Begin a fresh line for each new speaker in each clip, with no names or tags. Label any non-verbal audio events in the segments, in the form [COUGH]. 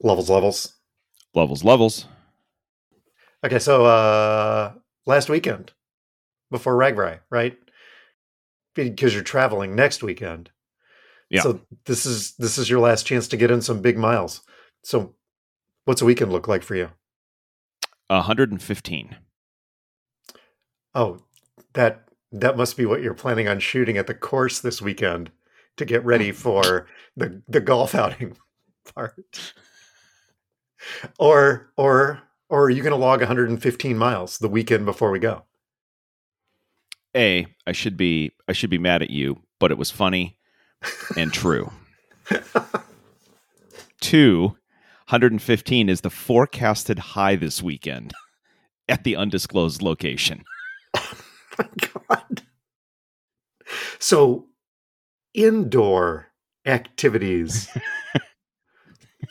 Levels, levels.
Levels, levels.
Okay, so uh last weekend before RAGBRAI, right? Because you're traveling next weekend.
Yeah.
So this is this is your last chance to get in some big miles. So what's a weekend look like for you?
115.
Oh, that that must be what you're planning on shooting at the course this weekend to get ready [LAUGHS] for the the golf outing [LAUGHS] part. Or or or are you going to log 115 miles the weekend before we go?
A, I should be I should be mad at you, but it was funny and true. Two, 115 is the forecasted high this weekend [LAUGHS] at the undisclosed location. [LAUGHS]
my god. So indoor activities, [LAUGHS]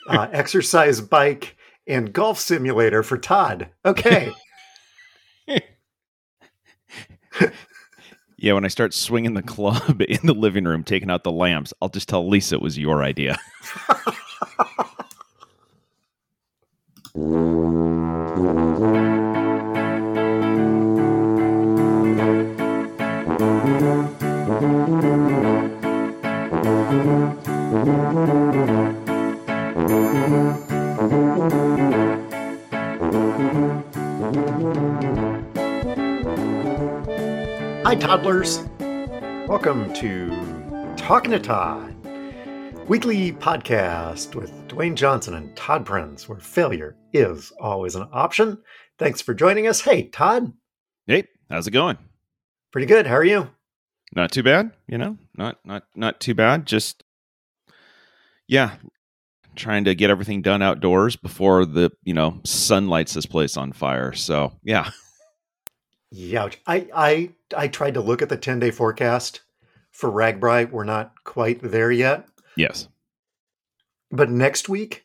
uh, exercise bike, and golf simulator for Todd. Okay. [LAUGHS]
Yeah, when I start swinging the club [LAUGHS] in the living room, taking out the lamps, I'll just tell Lisa it was your idea. [LAUGHS]
Hi, toddlers. Welcome to Talking to Todd, weekly podcast with Dewayne Johnson and Todd Prince, where failure is always an option. Thanks for joining us. Hey, Todd.
Hey, how's it going?
Pretty good. How are you?
Not too bad, you know. Not not not too bad. Just yeah, trying to get everything done outdoors before the you know sun lights this place on fire. So yeah, [LAUGHS]
Yeah, I I I tried to look at the 10-day forecast for RAGBRAI. We're not quite there yet.
yes,
But next week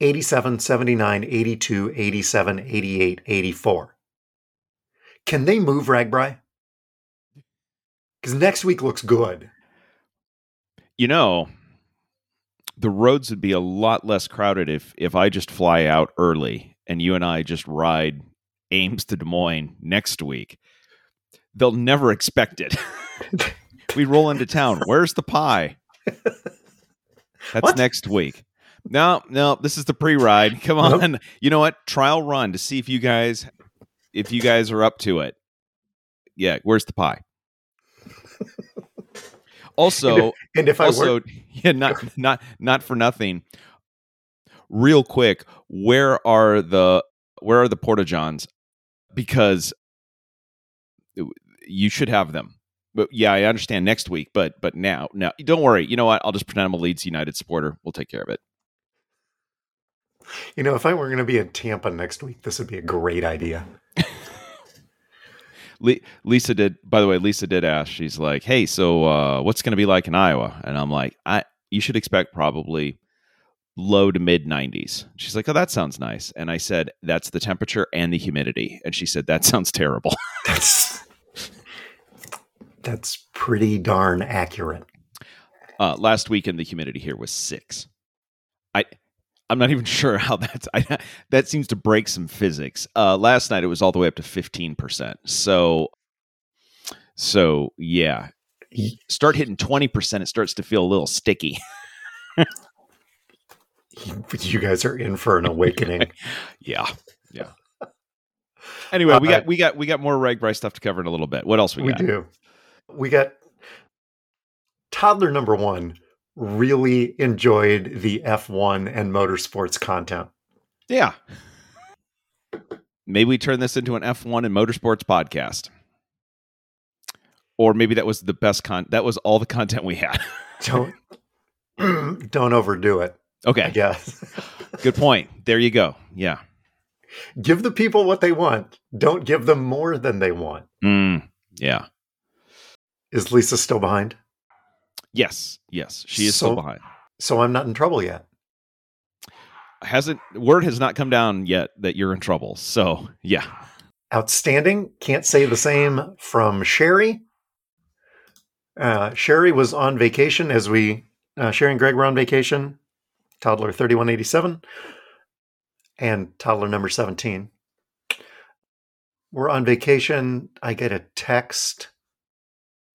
87, 79, 82, 87, 88, 84. Can they move RAGBRAI? Cuz next week looks good.
you know, the roads would be a lot less crowded if if I just fly out early and you and I just ride Ames to Des Moines next week. They'll never expect it. [LAUGHS] we roll into town. Where's the pie? [LAUGHS] That's
What?
next week. No, no, this is the pre-ride. Come
Nope.
on. You know what? Trial run to see if you guys if you guys are up to it. Yeah, where's the pie? [LAUGHS] Also,
And if I
also
were
yeah not not not for nothing real quick where are the where are the porta johns because you should have them. But yeah i understand next week but but now now don't worry. You know what? I'll just pretend i'm a leeds united supporter. We'll take care of it.
You know, if I were going to be in Tampa next week, this would be a great idea. [LAUGHS]
Lisa did by the way lisa did ask she's like hey so uh what's going to be like in iowa? And i'm like i you should expect probably low to mid 90s she's like oh that sounds nice. And i said that's the temperature and the humidity. And she said that [LAUGHS] sounds terrible. [LAUGHS]
That's That's pretty darn accurate.
uh last weekend the humidity here was six. I i'm not even [LAUGHS] sure how that's I, that seems to break some physics. Uh last night it was all the way up to 15% so so yeah. Start hitting 20% it starts to feel a little sticky [LAUGHS]
You guys are in for an awakening. [LAUGHS]
Yeah, yeah. Anyway, we
Uh,
got we got we got more reg Bryce stuff to cover in a little bit. What else we,
we
got?
do. We got toddler number one really enjoyed the F1 and motorsports content.
Yeah. Maybe we turn this into an F1 and motorsports podcast. Or maybe that was the best con that was all the content we had.
Don't [CLEARS THROAT] don't overdo it.
Okay.
guess. [LAUGHS]
Good point. There you go. Yeah.
give the people what they want. Don't give them more than they want.
Mm, yeah.
Is Lisa still behind?
Yes. Yes. She is still
So-
behind.
So I'm not in trouble yet.
Hasn't word has not come down yet that you're in trouble. So yeah.
Outstanding. Can't say the same from Sherry. Uh, Sherry was on vacation as we, uh, Sherry and Greg were on vacation toddler 3187 and toddler number 17. We're on vacation. I get a text.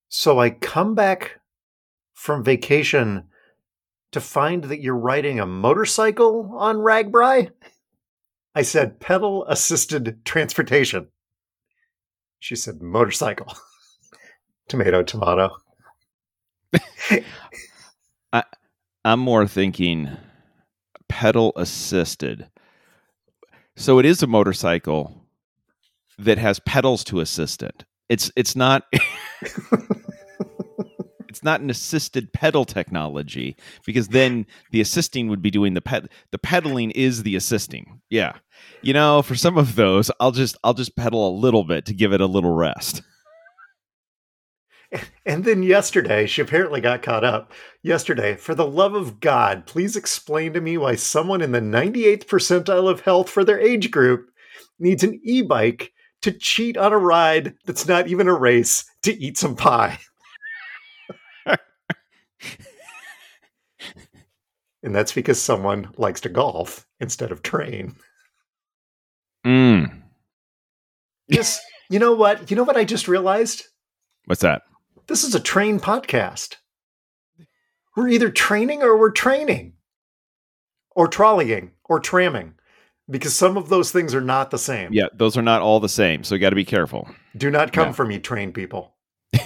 So I come back from vacation to find that you're riding a motorcycle on RAGBRAI. I said pedal assisted transportation. She said motorcycle. [LAUGHS] tomato, tomato. [LAUGHS]
I, I'm more thinking pedal assisted. So it is a motorcycle that has pedals to assist it. It's it's not [LAUGHS] it's not an assisted pedal technology because then the assisting would be doing the ped the pedaling is the assisting. Yeah. You know, for some of those, I'll just I'll just pedal a little bit to give it a little rest.
And then yesterday, she apparently got caught up. Yesterday, for the love of God, please explain to me why someone in the 98th percentile of health for their age group needs an e bike to cheat on a ride that's not even a race to eat some pie. [LAUGHS] and that's because someone likes to golf instead of train.
Mm.
Yes. You know what? You know what I just realized?
What's that?
This is a train podcast. We're either training or we're training, or trolleying, or tramming, because some of those things are not the same.
Yeah, those are not all the same, so you got to be careful.
Do not come
Yeah.
for me, train people. [LAUGHS]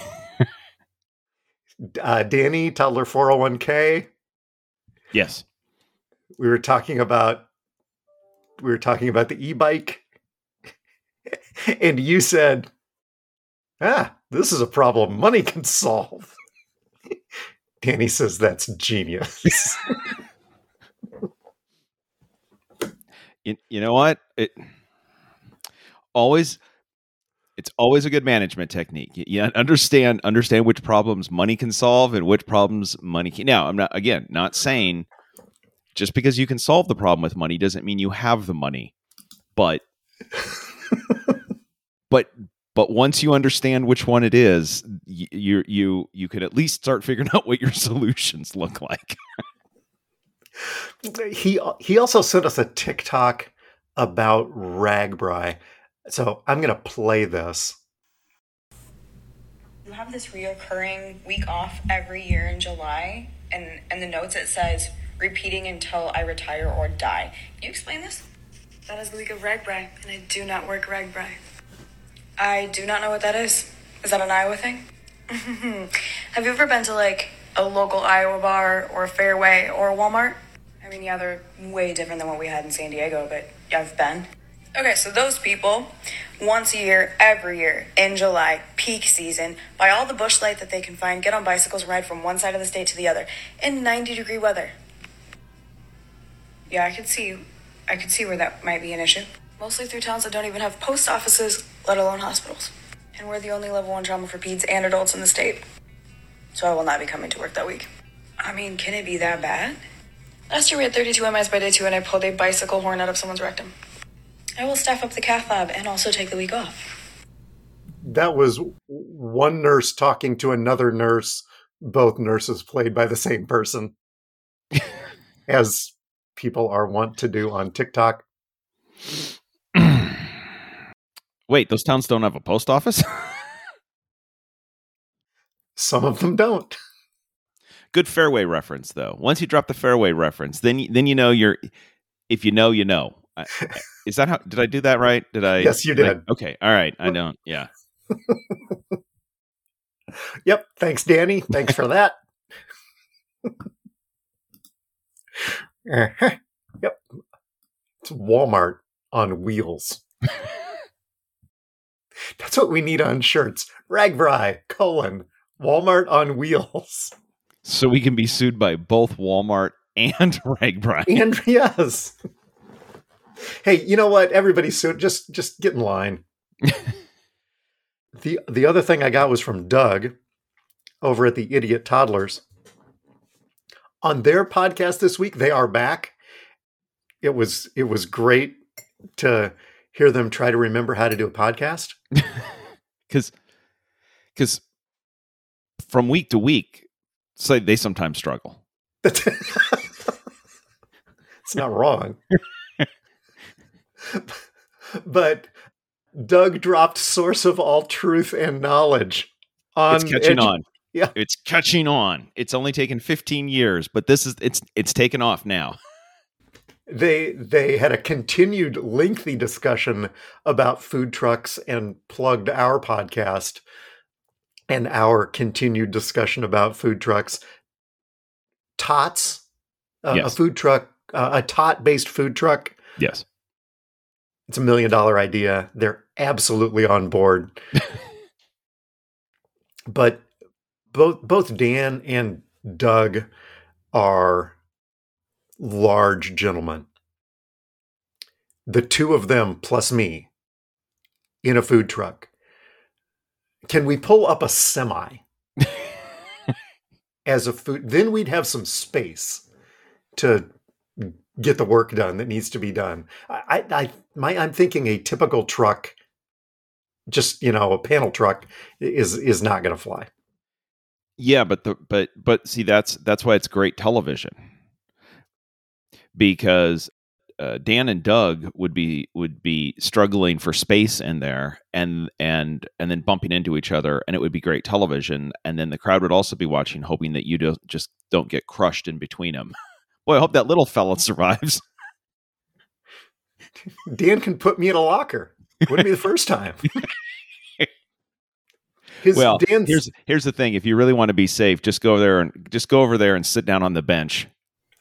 uh, Danny, toddler 401k.
Yes.
We were talking about we were talking about the e-bike, [LAUGHS] and you said, "Ah, this is a problem money can solve." Danny says that's genius. [LAUGHS]
You, you know what? It always it's always a good management technique. You, you understand understand which problems money can solve and which problems money can. Now, I'm not again not saying just because you can solve the problem with money doesn't mean you have the money, but [LAUGHS] but but once you understand which one it is, you you you, you can at least start figuring [LAUGHS] out what your solutions look like.
he he also sent us a TikTok about RAGBRAI. So I'm gonna play this.
You have this reoccurring week off every year in July, and in the notes it says repeating until I retire or die. Can you explain this?
That is the week of RAGBRAI, and I do not work Ragbri.
I do not know what that is. Is that an Iowa thing? [LAUGHS]
Have you ever been to like a local Iowa bar or a Fareway or a Walmart?
I mean, yeah, they're way different than what we had in San Diego, but I've been. Okay, so those people, once a year, every year, in July, peak season, buy all the Busch Light that they can find, get on bicycles, ride from one side of the state to the other in 90 degree weather. Yeah, I could see, I could see where that might be an issue.
Mostly through towns that don't even have post offices, let alone hospitals.
And we're the only level one trauma for peds and adults in the state. So I will not be coming to work that week. I mean, can it be that bad?
Last year we had 32 MIs by day two, and I pulled a bicycle horn out of someone's rectum.
I will staff up the cath lab and also take the week off.
That was one nurse talking to another nurse, both nurses played by the same person, [LAUGHS] as people are wont to do on TikTok.
Wait, those towns don't have a post office? [LAUGHS]
Some of them don't.
Good Fareway reference though. Once you drop the Fareway reference, then you, then you know you're if you know you know. I, I- [LAUGHS] is that how did I do that right? Did I
Yes, you
I-
did.
okay. All right. I don't. Yeah. [LAUGHS]
Yep. Thanks, Danny. Thanks for that. Uh-huh. Yep. It's Walmart on wheels. That's what we need on shirts. RAGBRAI, colon, Walmart on wheels.
So we can be sued by both Walmart and [LAUGHS] RAGBRAI.
And yes. Hey, you know what? Everybody so just just get in line. the the other thing I got was from Doug over at the Idiot Toddlers. On their podcast this week, they are back. It was it was great to hear them try to remember how to do a podcast. [LAUGHS]
Because because from week to week, so they sometimes struggle. [LAUGHS]
it's not wrong. [LAUGHS] but Doug dropped source of all truth and knowledge on
it's catching
edu-
on.
Yeah.
It's catching on. It's only taken 15 years, but this is it's it's taken off now.
They they had a continued lengthy discussion about food trucks and plugged our podcast and our continued discussion about food trucks. Tots, uh,
Yes.
a food truck, uh, a tot based food truck.
Yes.
It's a million dollar idea. They're absolutely on board. [LAUGHS] but both both Dan and Doug are large gentleman. The two of them plus me in a food truck. Can we pull up a semi as a food? Then we'd have some space to get the work done that needs to be done. I, I, my, I'm thinking a typical truck, just you know, a panel truck is is not going to fly.
Yeah, but the but but see that's that's why it's great television. Because uh, Dan and Doug would be would be struggling for space in there and and and then bumping into each other and it would be great television and then the crowd would also be watching hoping that you don't just don't get crushed in between them. [LAUGHS] Boy, I hope that little fella survives. [LAUGHS]
Dan can put me in a locker. Wouldn't be the first time. His,
well,
Dan's,
here's here's the thing: if you really want to be safe, just go there and just go over there and sit down on the bench.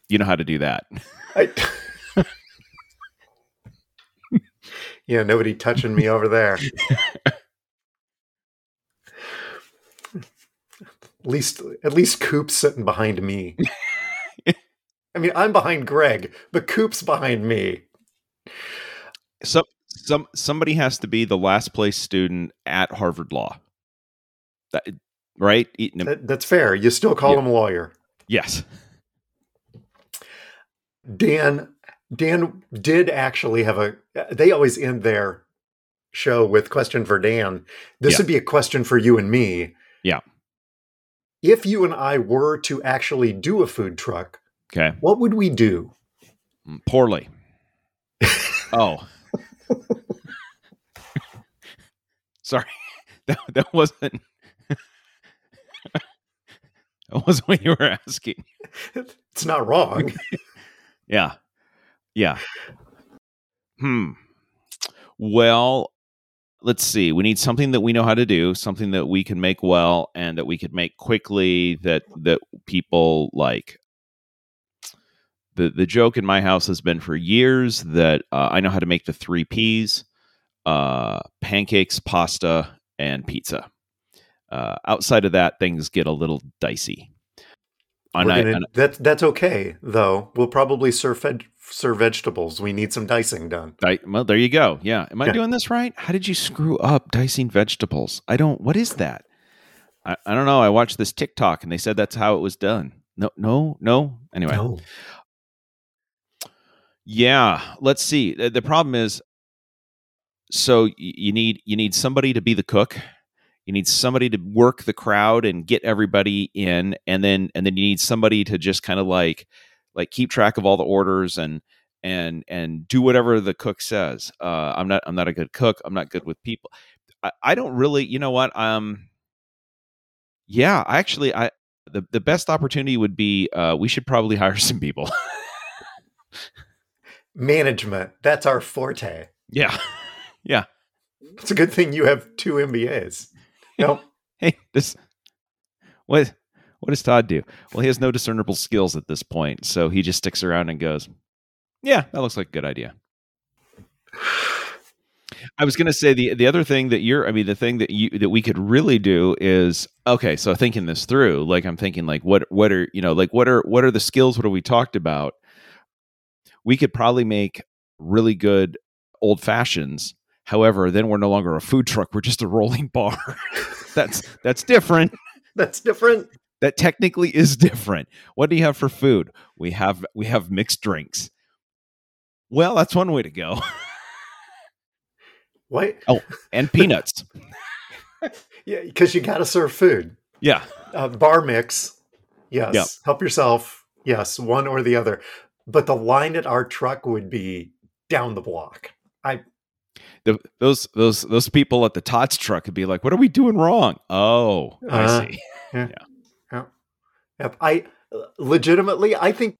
You know how to do that. [LAUGHS]
I, [LAUGHS] yeah, nobody touching me over there. At least, at least Coop's sitting behind me. I mean, I'm behind Greg, but Coop's behind me.
Some some somebody has to be the last place student at Harvard Law. That, right?
That, that's fair. You still call
Yeah.
him a lawyer.
Yes.
Dan Dan did actually have a they always end their show with question for Dan. This
Yeah.
would be a question for you and me.
Yeah.
If you and I were to actually do a food truck,
Okay.
what would we do?
Mm, Poorly. [LAUGHS] oh. [LAUGHS] Sorry. [LAUGHS] That that wasn't that wasn't what you were asking.
It's not wrong.
Yeah. Yeah. Hmm. Well, let's see. We need something that we know how to do, something that we can make well and that we could make quickly that that people like. The the joke in my house has been for years that uh, I know how to make the three P's: uh, pancakes, pasta, and pizza. Uh, outside of that, things get a little dicey. I-
gonna-
and-
that, that's okay, though. We'll probably serve, serve vegetables. We need some dicing done.
Di- well, there you go. Yeah. Am I
Yeah.
doing this right? How did you screw up dicing vegetables? I don't, what is that? I, I don't know. I watched this TikTok and they said that's how it was done. No, no, no. Anyway.
No.
Yeah. Let's see. The, the problem is, so you need, you need somebody to be the cook. You need somebody to work the crowd and get everybody in. And then, and then you need somebody to just kind of like, like keep track of all the orders and, and and do whatever the cook says. Uh, I'm not I'm not a good cook. I'm not good with people. I, I don't really. You know what? Um. Yeah, I actually I the the best opportunity would be uh, we should probably [LAUGHS] hire some people.
Management. That's our forte.
yeah, [LAUGHS] yeah.
It's a good thing you have two MBAs. No, [LAUGHS]
Hey, this what what does Todd do? Well, he has no discernible skills at this point, so he just sticks around and goes, "Yeah, that looks like a good idea." I was going to say the the other thing that you're I mean the thing that you that we could really do is okay, so thinking this through, like I'm thinking like what what are, you know, like what are what are the skills what have we talked about? We could probably make really good old fashions. However, then we're no longer a food truck, we're just a rolling [LAUGHS] bar. that's that's different. [LAUGHS]
that's different.
That technically is different. What do you have for food? We have we have mixed drinks. Well, that's one way to go. [LAUGHS]
What?
Oh, and peanuts.
Yeah, because you got to serve food.
Yeah.
Uh, bar mix. Yes.
Yep.
Help yourself. Yes, one or the other. but the line at our truck would be down the block. I
The, those those those people at the Tots truck could be like, "What are we doing wrong?" Oh, I
Uh,
see.
Yep. I legitimately, I think,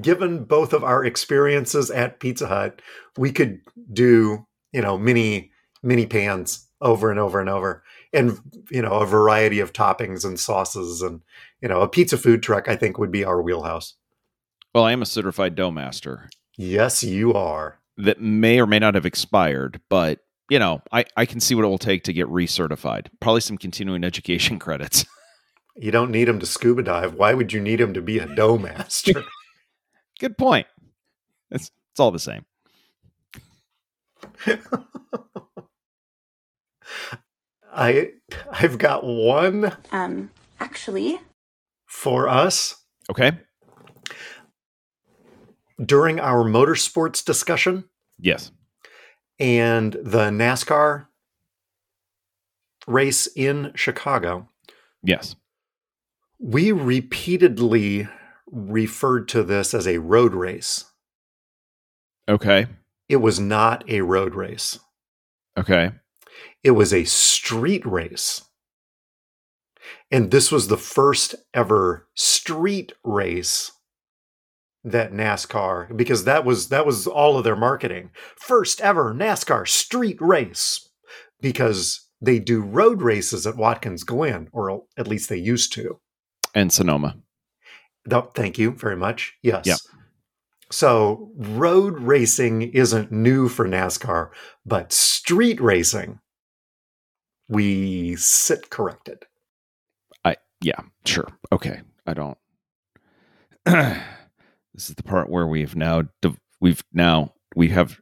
given both of our experiences at Pizza Hut, we could do you know mini mini pans over and over and over, and you know a variety of toppings and sauces, and you know a pizza food truck. I think would be our wheelhouse.
Well, I am a certified dough master
Yes, you are.
That may or may not have expired, but you know, I I can see what it will take to get recertified. Probably some continuing education [LAUGHS] credits.
You don't need him to scuba dive. Why would you need him to be a dough [LAUGHS] master?
Good point. It's it's all the same. [LAUGHS]
I I've got one
Um, actually,
for us
Okay.
During our motorsports discussion
Yes.
and the NASCAR race in Chicago.
Yes.
We repeatedly referred to this as a road race.
Okay.
It was not a road race.
Okay.
It was a street race. And this was the first ever street race that NASCAR because that was that was all of their marketing. First ever NASCAR street race because they do road races at Watkins Glen or at least they used to.
And Sonoma.
Th- Thank you very much. Yes.
Yeah.
So road racing isn't new for NASCAR, but street racing, we sit corrected.
I yeah, sure. Okay. I don't. [CLEARS THROAT] this is the part where we've now we've now we have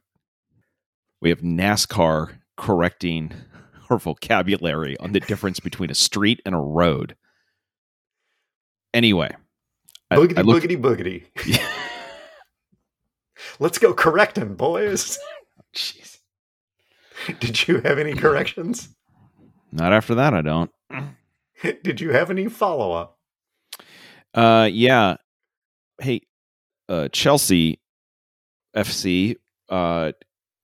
we have NASCAR correcting [LAUGHS] our vocabulary on the difference between a street and a road. Anyway,
Boogity
I looked-
boogity boogity. [LAUGHS] Let's go correcting, boys. [LAUGHS]
Jeez.
Did you have any corrections?
Not after that, I don't.
Did you have any follow up?
Uh, yeah. Hey, uh, Chelsea FC uh,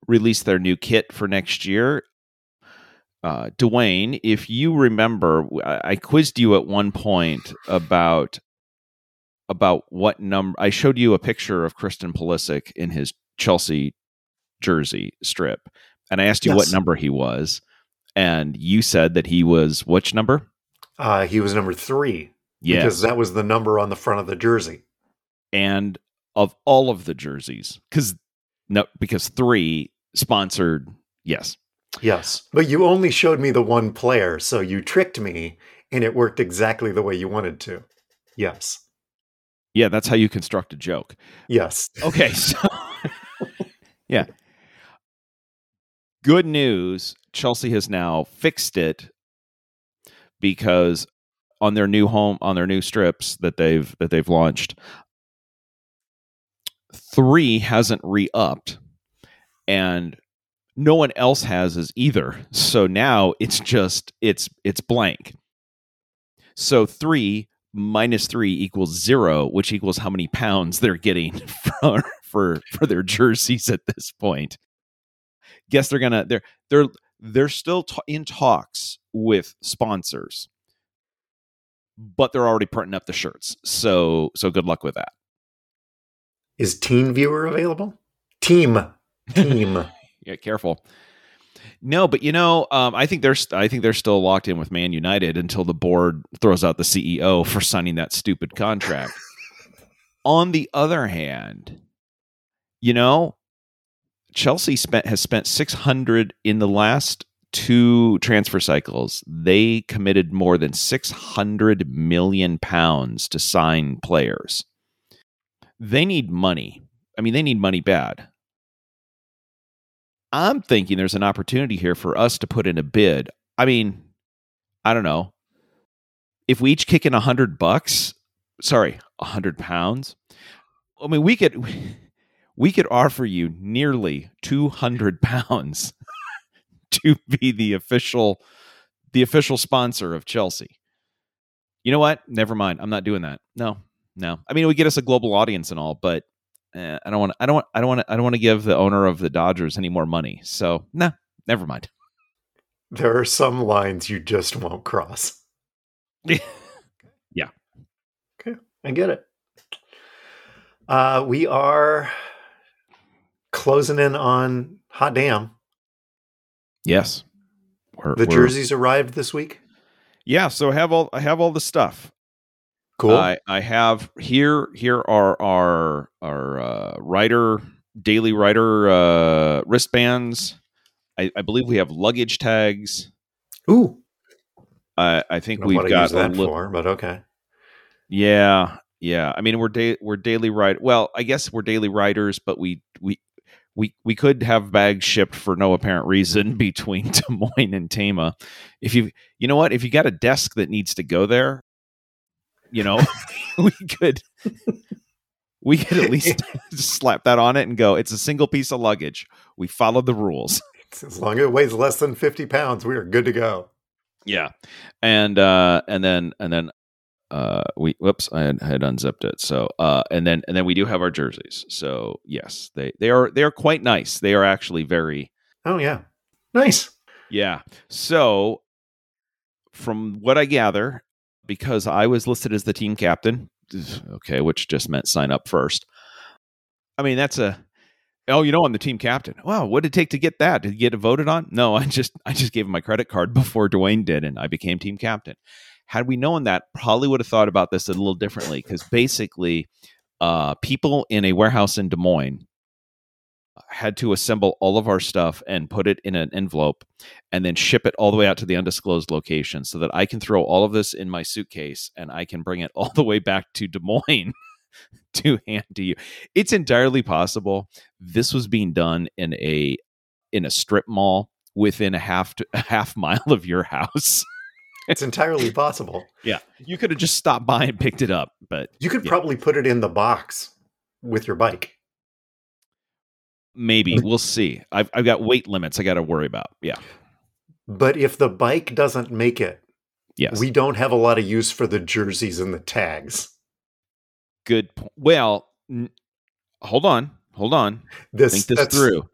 released their new kit for next year. Uh, Dewayne, if you remember, I, quizzed you at one point about about what number. I showed you a picture of Christian Pulisic in his Chelsea jersey strip, and I asked you what number he was, and you said that he was which number?
Uh, he was number three
Yes.
because that was the number on the front of the jersey.
and of all of the jerseys because no because three sponsored yes
Yes. But you only showed me the one player, so you tricked me and it worked exactly the way you wanted to. Yes.
yeah that's how you construct a joke
Yes.
okay [LAUGHS] so yeah good news chelsea has now fixed it because on their new home on their new strips that they've that they've launched three hasn't re-upped and no one else has as either. So now it's just it's it's blank. So three minus three equals zero which equals how many pounds they're getting [LAUGHS] for for for their jerseys at this point. Guess they're gonna they're they're they're still ta- in talks with sponsors but they're already printing up the shirts. So so good luck with that
Is Teen Viewer available? Team. Team. [LAUGHS]
yeah careful no but you know um, i think they're st- i think they're still locked in with man united until the board throws out the ceo for signing that stupid contract [LAUGHS] on the other hand you know chelsea spent has spent 600 in the last two transfer cycles they committed more than 600 million pounds to sign players they need money i mean they need money bad I'm thinking there's an opportunity here for us to put in a bid. I mean, I don't know. If we each kick in a hundred bucks, sorry, a hundred pounds. I mean, we could we could offer you nearly two hundred pounds [LAUGHS] to be the official the official sponsor of Chelsea. You know what? Never mind. I'm not doing that. No, no. I mean, it would get us a global audience and all, but eh, I don't want. I don't want. I don't want. I don't want to give the owner of the Dodgers any more money. So nah, never mind.
There are some lines you just won't cross. [LAUGHS]
yeah.
Okay, I get it. Uh, we are closing in on hot damn.
Yes.
We're, the we're, jerseys arrived this week.
Yeah, so I have all I have all the stuff.
Cool.
I, I have here here are our our uh, writer daily writer uh, wristbands. I, I believe we have luggage tags.
Ooh.
I I think we've got
that li- for, but okay.
Yeah, yeah. I mean, we're da- we're daily write. Well, I guess we're daily writers, but we we we we could have bags shipped for no apparent reason [LAUGHS] between Des Moines and Tama. If you you know what, if you got a desk that needs to go there, you know, [LAUGHS] [LAUGHS] we could we could at least [LAUGHS] slap that on it and go. It's a single piece of luggage. We followed the rules.
As long as it weighs less than fifty pounds, we are good to go.
Yeah, and uh, and then and then uh, we whoops, I had, I had unzipped it. So uh, and then and then we do have our jerseys. So yes, they they are they are quite nice. They are actually very.
Oh yeah, nice.
Yeah. So from what I gather, because I was listed as the team captain, okay, which just meant sign up first. I mean, that's a oh, you know, I'm the team captain. Wow, what did it take to get that? Did you get it voted on? No, I just [LAUGHS] I just gave him my credit card before Dewayne did, and I became team captain. Had we known that, probably would have thought about this a little differently because basically, uh, people in a warehouse in Des Moines had to assemble all of our stuff and put it in an envelope and then ship it all the way out to the undisclosed location so that I can throw all of this in my suitcase and I can bring it [LAUGHS] all the way back to Des Moines [LAUGHS] to hand to you. It's entirely possible this was being done in a in a strip mall within a half to, [LAUGHS] a half mile of your house.
it's entirely possible.
Yeah. You could have just stopped by and picked it up, but
you could
yeah.
probably put it in the box with your bike.
Maybe we'll see. I've I've got weight limits I got to worry about. Yeah.
But if the bike doesn't make it,
yes,
we don't have a lot of use for the jerseys and the tags.
Good. Po- well, n- hold on, hold on. This, Think this through.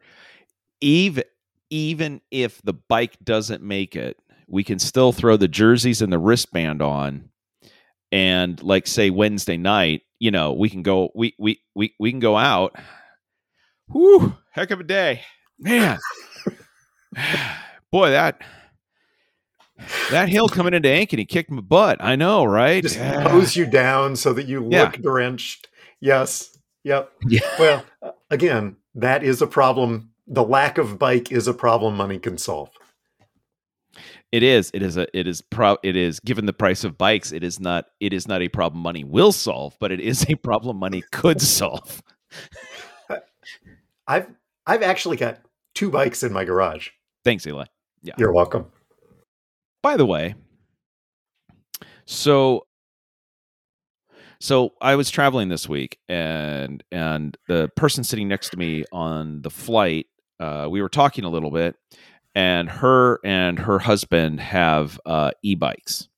Even even if the bike doesn't make it, we can still throw the jerseys and the wristband on and like say wednesday night you know we can go we we we, we can go out whoo heck of a day man [SIGHS] boy that that hill coming into ankeny kicked my butt i know right
just hose you down so that you look yeah. drenched yes yep yeah. well again that is a problem the lack of bike is a problem money can solve
it is. It is a. It is pro. It is given the price of bikes. It is not. It is not a problem money will solve, but it is a problem money could solve. [LAUGHS]
I've I've actually got two bikes in my garage.
Thanks, Eli. Yeah,
you're welcome.
By the way, so so I was traveling this week, and and the person sitting next to me on the flight, uh, we were talking a little bit, and her and her husband have uh, e-bikes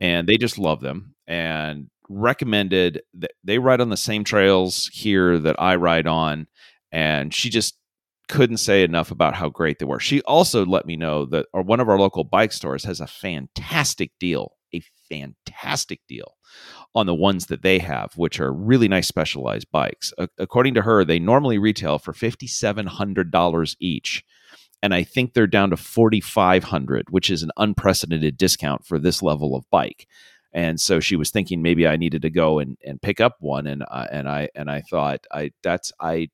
and they just love them and recommended that they ride on the same trails here that I ride on and she just couldn't say enough about how great they were. She also let me know that one of our local bike stores has a fantastic deal, a fantastic deal on the ones that they have, which are really nice specialized bikes. according to her, they normally retail for $5,700 each and I think they're down to 4500 which is an unprecedented discount for this level of bike and so she was thinking maybe I needed to go and, and pick up one and uh, and I and I thought I that's I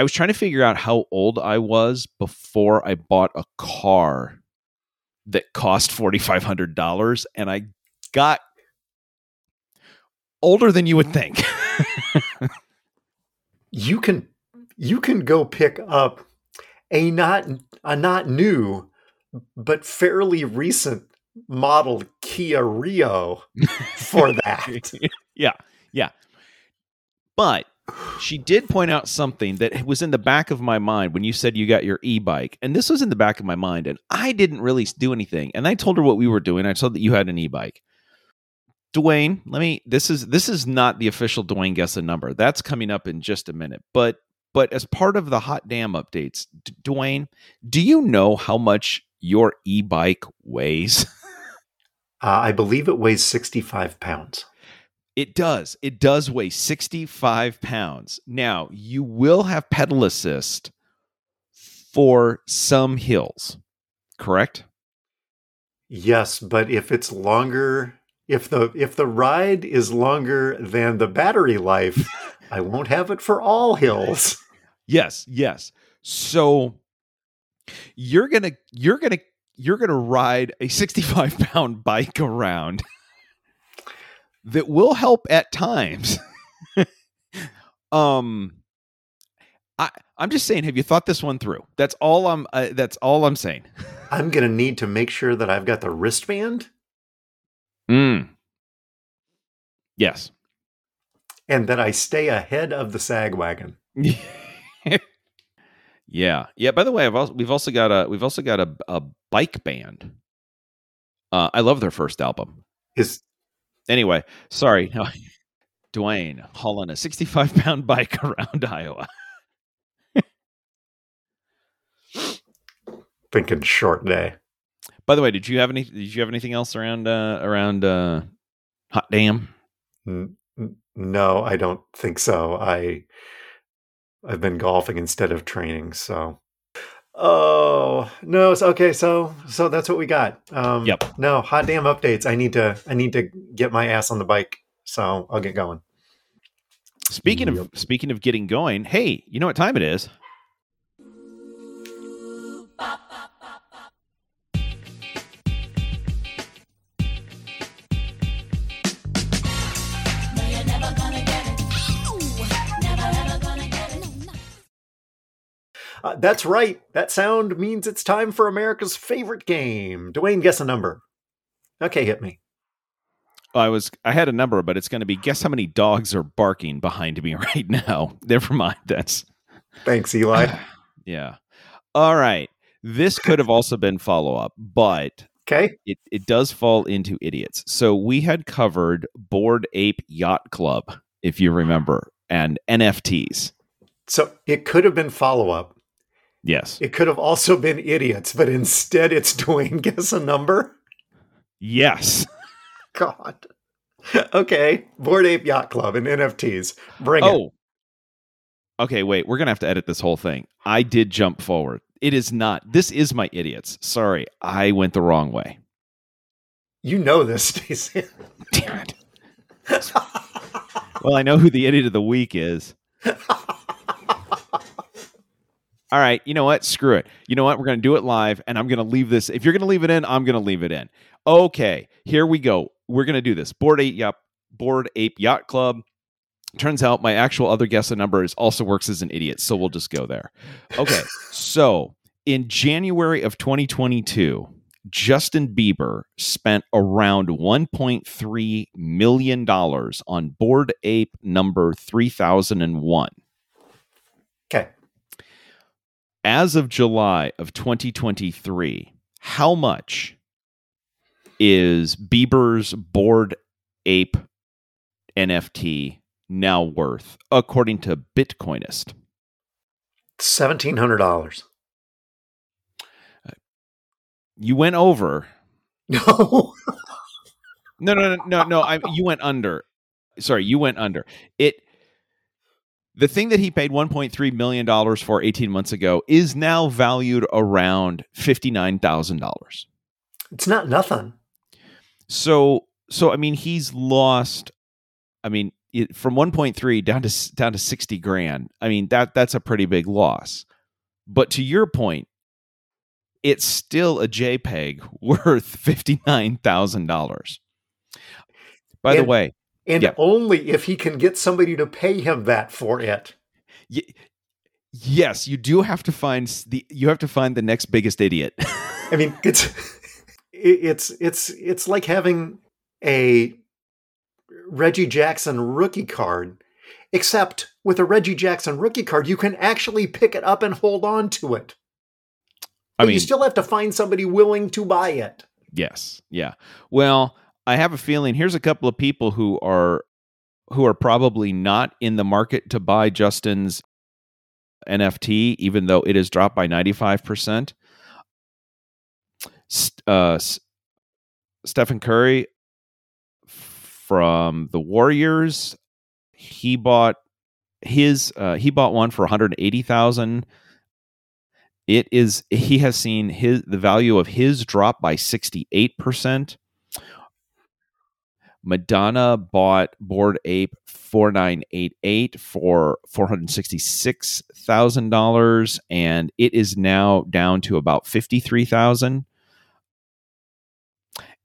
I was trying to figure out how old I was before I bought a car that cost $4500 and I got older than you would think [LAUGHS]
you can you can go pick up a not a not new but fairly recent model Kia Rio [LAUGHS] for that.
yeah. Yeah. But she did point out something that was in the back of my mind when you said you got your e-bike and this was in the back of my mind and i didn't really do anything and i told her what we were doing i told that you had an e-bike Dewayne, let me this is this is not the official Dewayne guess a number. That's coming up in just a minute. But but as part of the hot damn updates, D- Dewayne, do you know how much your e-bike weighs? [LAUGHS]
Uh, I believe it weighs 65 pounds.
It does. It does weigh 65 pounds. Now, you will have pedal assist for some hills, correct?
Yes, but if it's longer, if the if the ride is longer than the battery life, I won't have it for all hills.
Yes, yes. So you're going to you're going to you're going to ride a 65 pound bike around that will help at times. [LAUGHS] um, I I'm just saying, have you thought this one through? That's all I'm. Uh, that's all I'm saying.
I'm going to need to make sure that I've got the wristband
Mm. Yes.
and that I stay ahead of the sag wagon. [LAUGHS]
yeah. Yeah. By the way, I've also, we've also got a we've also got a, a bike band. Uh, I love their first album.
Is
Anyway, sorry, [LAUGHS] Dewayne hauling a 65 pound bike [LAUGHS] around Iowa.
thinking short day.
By the way, did you have any? Did you have anything else around uh, around uh, Hot Damn?
No, I don't think so. I I've been golfing instead of training, so Oh no! So, okay, so so that's what we got. Um,
Yep.
No, hot damn updates. I need to I need to get my ass on the bike, so I'll get going.
Speaking of speaking of getting going, hey, you know what time it is?
Uh, that's right. That sound means it's time for America's favorite game. Dewayne, guess a number. Okay, hit me.
I was I had a number, but it's going to be guess how many dogs are barking behind me [LAUGHS] right now. [LAUGHS] Never mind. That's [LAUGHS]
Thanks, Eli. [SIGHS]
yeah. All right. This could have also been follow up, but
Okay.
it, it does fall into idiots. So we had covered Bored Ape Yacht Club, if you remember, and NFTs.
So it could have been follow up.
Yes.
It could have also been idiots, but instead it's [LAUGHS] Dewayne guess a number.
Yes. [LAUGHS]
God. Okay. Bored Ape Yacht Club and NFTs. Bring it.
Oh. Okay, wait. We're going to have to edit this whole thing. I did jump forward. It is not. This is my idiots. Sorry. I went the wrong way.
You know this, [LAUGHS] Stacey.
Damn it. Well, I know who the idiot of the week is. All right, you know what? Screw it. You know what? We're going to do it live, and I'm going to leave this. If you're going to leave it in, I'm going to leave it in. Okay, here we go. We're going to do this. Bored Ape Yacht, Bored Ape Yacht Club. Turns out my actual other guess number is also works as an idiot, so we'll just go there. Okay, [LAUGHS] so in January of 2022, Justin Bieber spent around 1.3 million dollars on Bored Ape number 3001.
Okay.
As of July of 2023, how much is Bieber's Bored Ape NFT now worth, according to Bitcoinist?
$1,700.
You went over. [LAUGHS]
No.
No, no, no, no, no. I, you went under. Sorry, you went under. It. The thing that he paid 1.3 million dollars for 18 months ago is now valued around $59,000.
it's not nothing.
So, so I mean, he's lost. I mean, it, from 1.3 down to down to 60 grand. I mean, that that's a pretty big loss. But to your point, it's still a JPEG [LAUGHS] worth $59,000. By the way,
And
Yeah.
only if he can get somebody to pay him that for it.
y- yes, you do have to find the you have to find the next biggest idiot.
I mean, [LAUGHS] it's it's it's it's like having a Reggie Jackson rookie card, except with a Reggie Jackson rookie card, you can actually pick it up and hold on to it.
I
But
mean,
you still have to find somebody willing to buy it.
Yes. Yeah. Well, I have a feeling here's a couple of people who are who are probably not in the market to buy Justin's NFT, even though it has dropped by 95%. Uh, Stephen Curry from the Warriors, he bought his uh, he bought one for 180,000 it is he has seen his the value of his drop by 68%. Madonna bought Bored Ape 4988 for $466,000 and it is now down to about 53,000.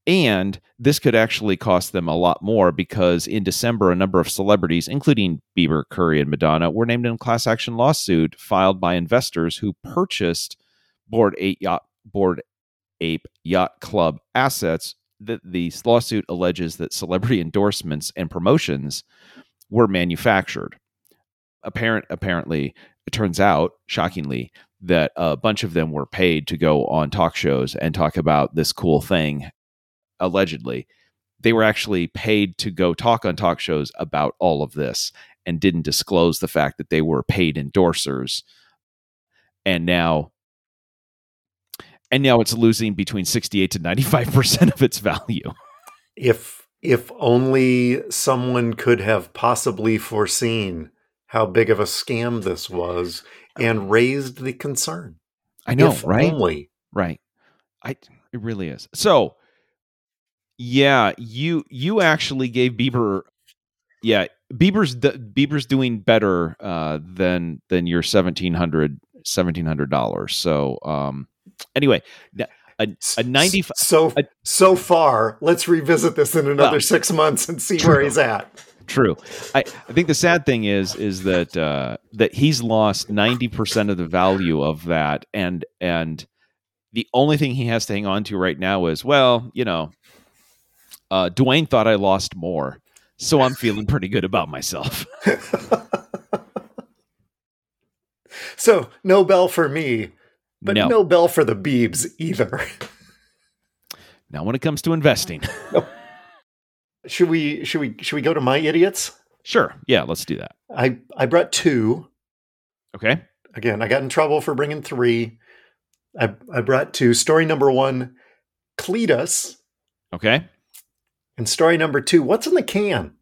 And this could actually cost them a lot more because in December, a number of celebrities, including Bieber, Curry, and Madonna, were named in a class action lawsuit filed by investors who purchased Bored Ape Yacht, Bored Ape Yacht Club assets. The, the lawsuit alleges that celebrity [LAUGHS] endorsements and promotions were manufactured. Apparent, apparently, it turns out, shockingly, that a bunch of them were paid to go on talk shows and talk about this cool thing allegedly, they were actually paid to go talk on talk shows about all of this and didn't disclose the fact that they were paid endorsers. And now and now it's losing between 68 to 95% of its value.
If if only someone could have possibly foreseen how big of a scam this was and raised the concern.
I know,
if
right?
Only.
Right. I it really is. So, yeah, you you actually gave Bieber, yeah, Bieber's Bieber's doing better uh, than than your seventeen hundred seventeen hundred dollars. So um, anyway, a, a ninety
so
a,
so far. Let's revisit this in another well, six months and see true. where he's at.
True. I, I think the sad thing is is that uh, that he's lost ninety percent of the value of that, and and the only thing he has to hang on to right now is well, you know, uh, Dewayne thought I lost more, so I'm feeling pretty good about myself. [LAUGHS]
so no bell for me, but no, no bell for the Beebs either. [LAUGHS]
Now, when it comes to investing, [LAUGHS]
should we should we should we go to my idiots?
Sure. Yeah, let's do that.
I I brought two.
Okay.
Again, I got in trouble for bringing three. I I brought two. Story number one, Cletus.
Okay.
And story number two, what's in the can?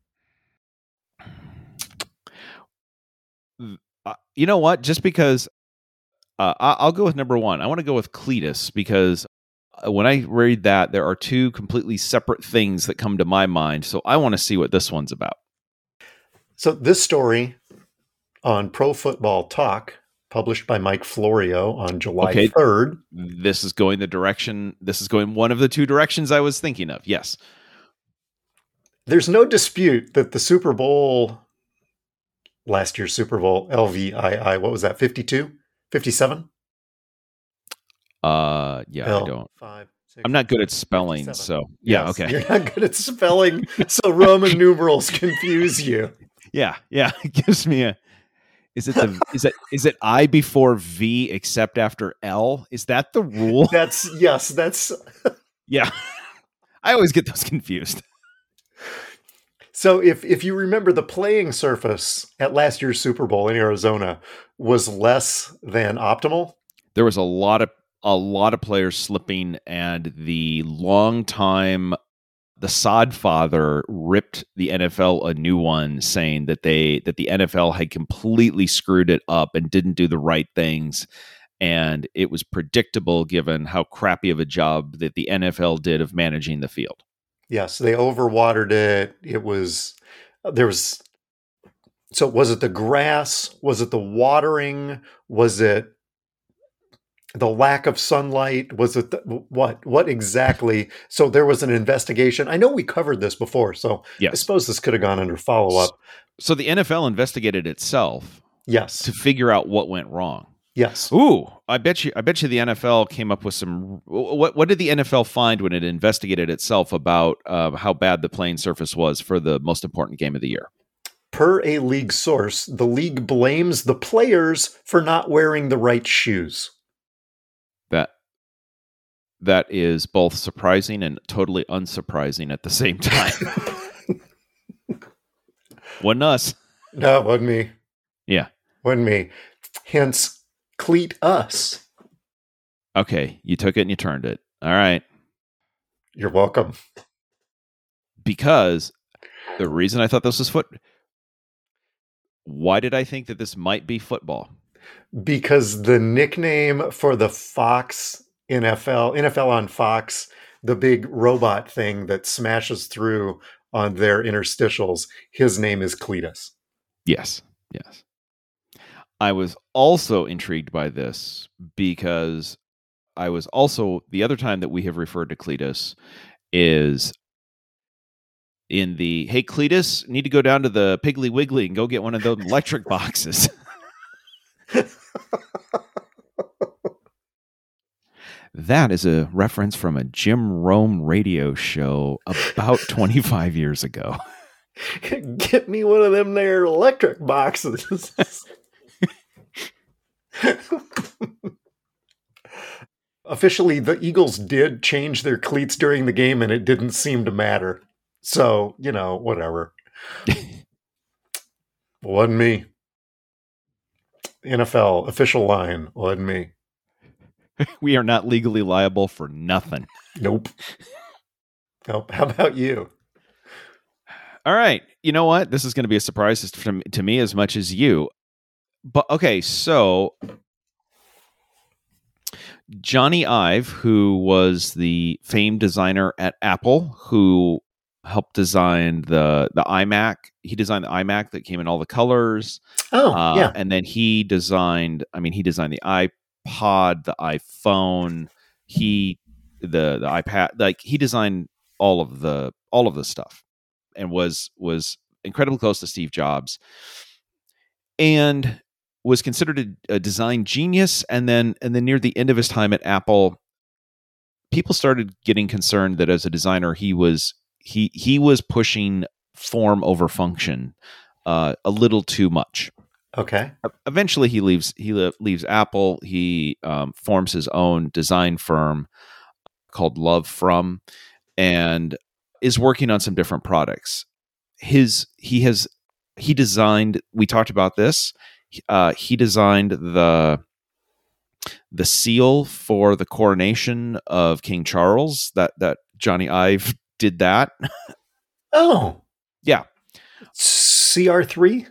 Uh, you know what? Just because uh, I'll go with number one. I want to go with Cletus because uh, when I read that, there are two completely separate things that come to my mind. So I want to see what this one's about.
So this story on Pro Football Talk, published by Mike Florio on July okay. 3rd.
This is going the direction, this is going one of the two directions I was thinking of. Yes
there's no dispute that the Super Bowl, last year's Super Bowl, LVII, what was that, 52? 57?
Uh, yeah, I don't. Five, six, I'm not good at spelling, so yeah, yes, okay.
You're not good at spelling, so Roman numerals confuse you. [LAUGHS]
Yeah, yeah, [LAUGHS] it gives me a. Is it the is it is it I before V except after L? Is that the rule?
That's yes, that's [LAUGHS]
yeah. I always get those confused.
So if if you remember the playing surface at last year's Super Bowl in Arizona was less than optimal.
There was a lot of a lot of players slipping and the long time the sod father ripped the NFL a new one saying that they that the NFL had completely screwed it up and didn't do the right things and it was predictable given how crappy of a job that the NFL did of managing the field.
Yes, they overwatered it. It was uh, there was so was it the grass? Was it the watering? Was it the lack of sunlight? Was it the, what? What exactly? So there was an investigation. I know we covered this before, so yes. I suppose this could have gone under follow up.
So the NFL investigated itself.
Yes,
to figure out what went wrong.
Yes.
Ooh, I bet you. I bet you the NFL came up with some. What What did the NFL find when it investigated itself about uh, how bad the playing surface was for the most important game of the year?
Per a league source, the league blames the players for not wearing the right shoes.
That that is both surprising and totally unsurprising at the same time. [LAUGHS] Wasn't us.
No, wasn't me.
Yeah.
Wasn't me. Hence, cleat us.
Okay. You took it and you turned it. All right.
You're welcome.
Because the reason I thought this was foot. Why did I think that this might be football?
Because the nickname for the Fox NFL, NFL on Fox, the big robot thing that smashes through on their interstitials, his name is Cletus.
Yes. Yes. I was also intrigued by this because I was also the other time that we have referred to Cletus is in the hey Cletus need to go down to the Piggly Wiggly and go get one of those [LAUGHS] electric boxes. that is a reference from a Jim Rome radio show about [LAUGHS] 25 years ago.
Get me one of them there electric boxes. [LAUGHS] Officially, the Eagles did change their cleats during the game and it didn't seem to matter. So, you know, whatever. [LAUGHS] wasn't me. NFL official line wasn't me.
we are not legally liable for nothing.
Nope. Nope. How about you?
All right. You know what? This is going to be a surprise to, to me as much as you. But okay, so Jony Ive, who was the famed designer at Apple, who helped design the the iMac. He designed the iMac that came in all the colors.
Oh, uh, yeah.
And then he designed. I mean, he designed the iPod, the iPhone. He the the iPad. Like he designed all of the all of the stuff, and was was incredibly close to Steve Jobs, and was considered a, a design genius. And then and then near the end of his time at Apple, people started getting concerned that as a designer he was he he was pushing form over function uh, a little too much.
Okay.
Eventually, he leaves. He leaves Apple. He um, forms his own design firm called Love From, and is working on some different products. His he has he designed. We talked about this. Uh, he designed the the seal for the coronation of King Charles. That that Jony Ive [LAUGHS] did that.
Oh,
yeah.
CR3?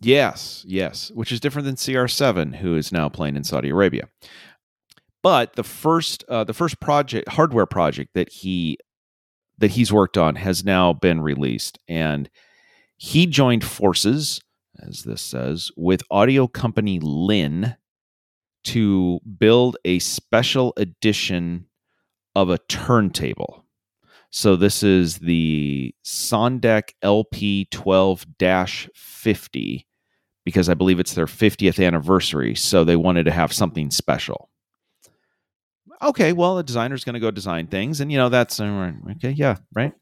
Yes, yes, which is different than CR7, who is now playing in Saudi Arabia. But the first, uh, the first project, hardware project that he that he's worked on has now been released, and he joined forces, as this says, with audio company Linn to build a special edition of a turntable. So this is the Sondek LP 12 50 because I believe it's their 50th anniversary. So they wanted to have something special. Okay, well, a designer's going to go design things. And, you know, that's okay. Yeah, right.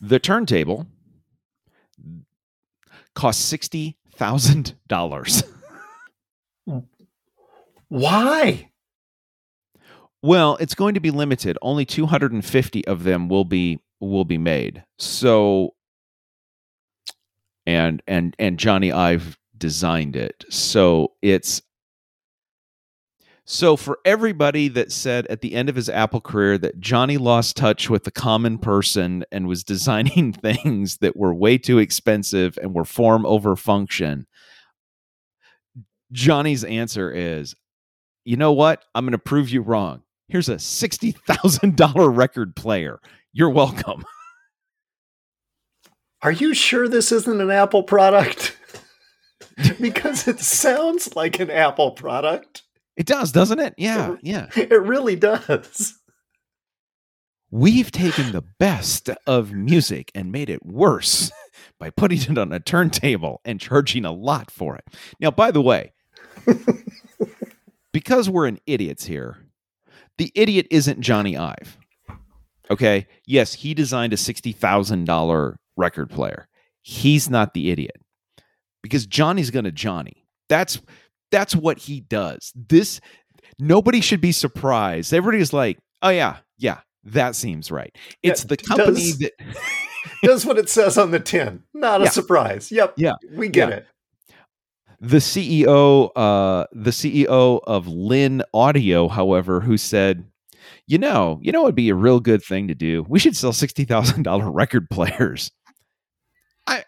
The turntable cost $60,000.
Why?
Well, it's going to be limited. Only 250 of them will be will be made. So and and and Jony Ive designed it. So it's so for everybody that said at the end of his Apple career that Jony lost touch with the common person and was designing [LAUGHS] things that were way too expensive and were form over function, Jony's answer is, you know what? I'm going to prove you wrong. Here's a $60,000 record player. You're welcome. [LAUGHS]
Are you sure this isn't an Apple product? [LAUGHS] because it sounds like an Apple product.
It does, doesn't it? Yeah, yeah. [LAUGHS]
It really does.
We've taken the best of music and made it worse [LAUGHS] by putting it on a turntable and charging a lot for it. Now, by the way, [LAUGHS] because we're an idiots here, the idiot isn't Jony Ive. Okay. Yes, he designed a $60,000 record player. He's not the idiot because Jony's going to Johnny. That's that's what he does. This nobody should be surprised. Everybody's like, Oh yeah, yeah, that seems right.
Yeah,
It's the company
does.
that [LAUGHS]
Does what it says on the tin. Not a
Yeah.
surprise. Yep.
Yeah.
We get
Yeah.
it.
the CEO, uh, the CEO of Linn Audio, however, who said, "You know, you know, it'd be a real good thing to do. We should sell sixty thousand dollar record players." I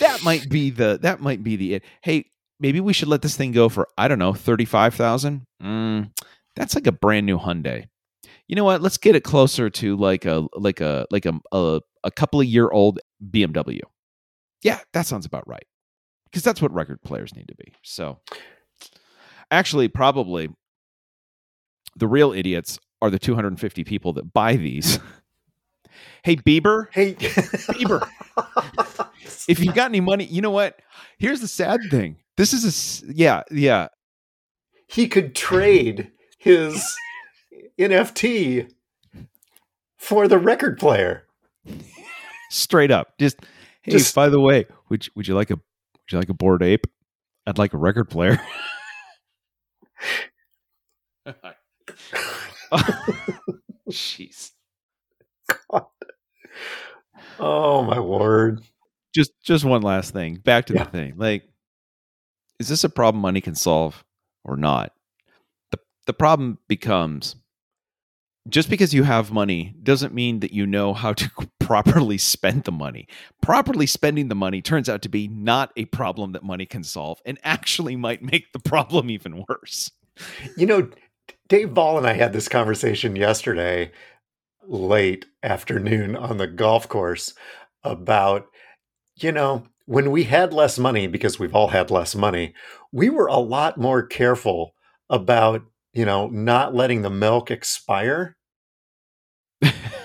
that might be the that might be the it. Hey, maybe we should let this thing go for I don't know thirty five thousand. Mm, that's like a brand new Hyundai. You know what? Let's get it closer to like a like a like a a, a couple of year old BMW. Yeah, that sounds about right because that's what record players need to be. So, actually, probably the real idiots are the 250 people that buy these. [LAUGHS] hey, Bieber,
Hey,
Bieber, [LAUGHS] if you've got any money, you know what? Here's the sad thing. This is a yeah, yeah.
he could [LAUGHS] trade his NFT for the record player.
Straight up, just hey.
Just-
by the way, would you, would you like a would you like a bored ape? I'd like a record player. [LAUGHS] [LAUGHS] Jeez. God.
Oh my word.
just just one last thing back to
Yeah.
the thing like is this a problem money can solve or not? The the problem becomes just because you have money doesn't mean that you know how to [LAUGHS] properly spend the money. Properly spending the money turns out to be not a problem that money can solve and actually might make the problem even worse.
You know, Dave Ball and I had this conversation yesterday, late afternoon on the golf course, about, you know, when we had less money, because we've all had less money, we were a lot more careful about, you know, not letting the milk expire.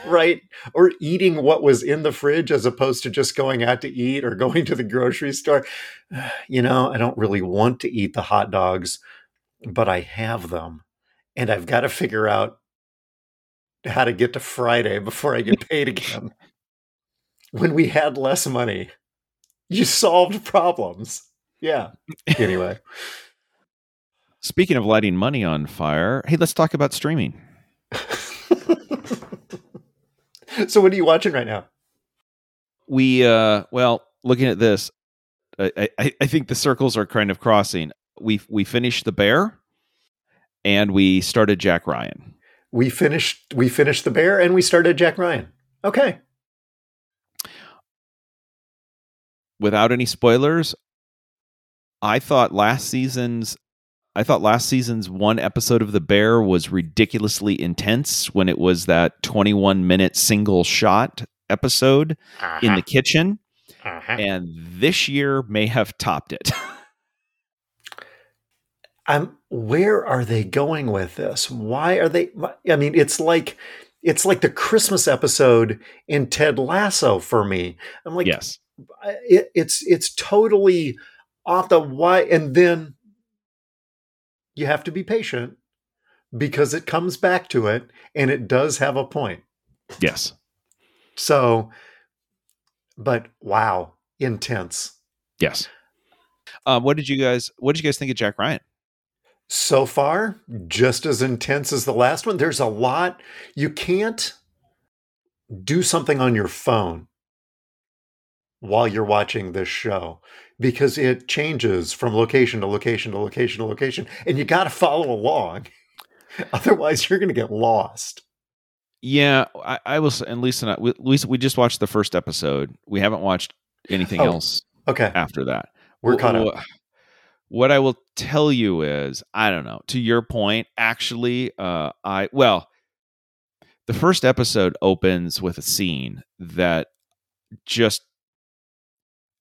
right? Or eating what was in the fridge as opposed to just going out to eat or [LAUGHS] going to the grocery store. [SIGHS] You know, I don't really want to eat the hot dogs, but I have them. And I've got to figure out how to get to Friday before I get [LAUGHS] paid again. when we had less money, you solved problems. Yeah. Anyway. [LAUGHS]
speaking of lighting money on fire hey let's talk about streaming [LAUGHS]
so what are you watching right now?
we uh well looking at this I, I i think the circles are kind of crossing we we finished the bear and we started jack ryan
We finished we finished the bear and we started Jack Ryan. Okay.
Without any spoilers i thought last season's i thought last season's one episode of the bear was ridiculously intense when it was that 21 minute single shot episode in the kitchen
Uh-huh.
and this year may have topped it [LAUGHS]
I'm where are they going with this? Why are they I mean it's like it's like the Christmas episode in Ted Lasso for me. I'm like
yes
I- it, it's it's totally off the why and then you have to be patient because it comes back to it and it does have a point.
yes
So but wow, intense.
yes um, what did you guys what did you guys think of jack ryan
So far, just as intense as the last one. There's a lot. You can't do something on your phone while you're watching this show because it changes from location to location to location to location, and you got to follow along. [LAUGHS] Otherwise, you're going to get lost.
Yeah, I, I was, and Lisa and I, we, Lisa, we just watched the first episode. We haven't watched anything
Oh,
else
Okay,
after that.
we're caught up.
What I will tell you is, I don't know. To your point, actually, uh, I well, the first episode opens with a scene that just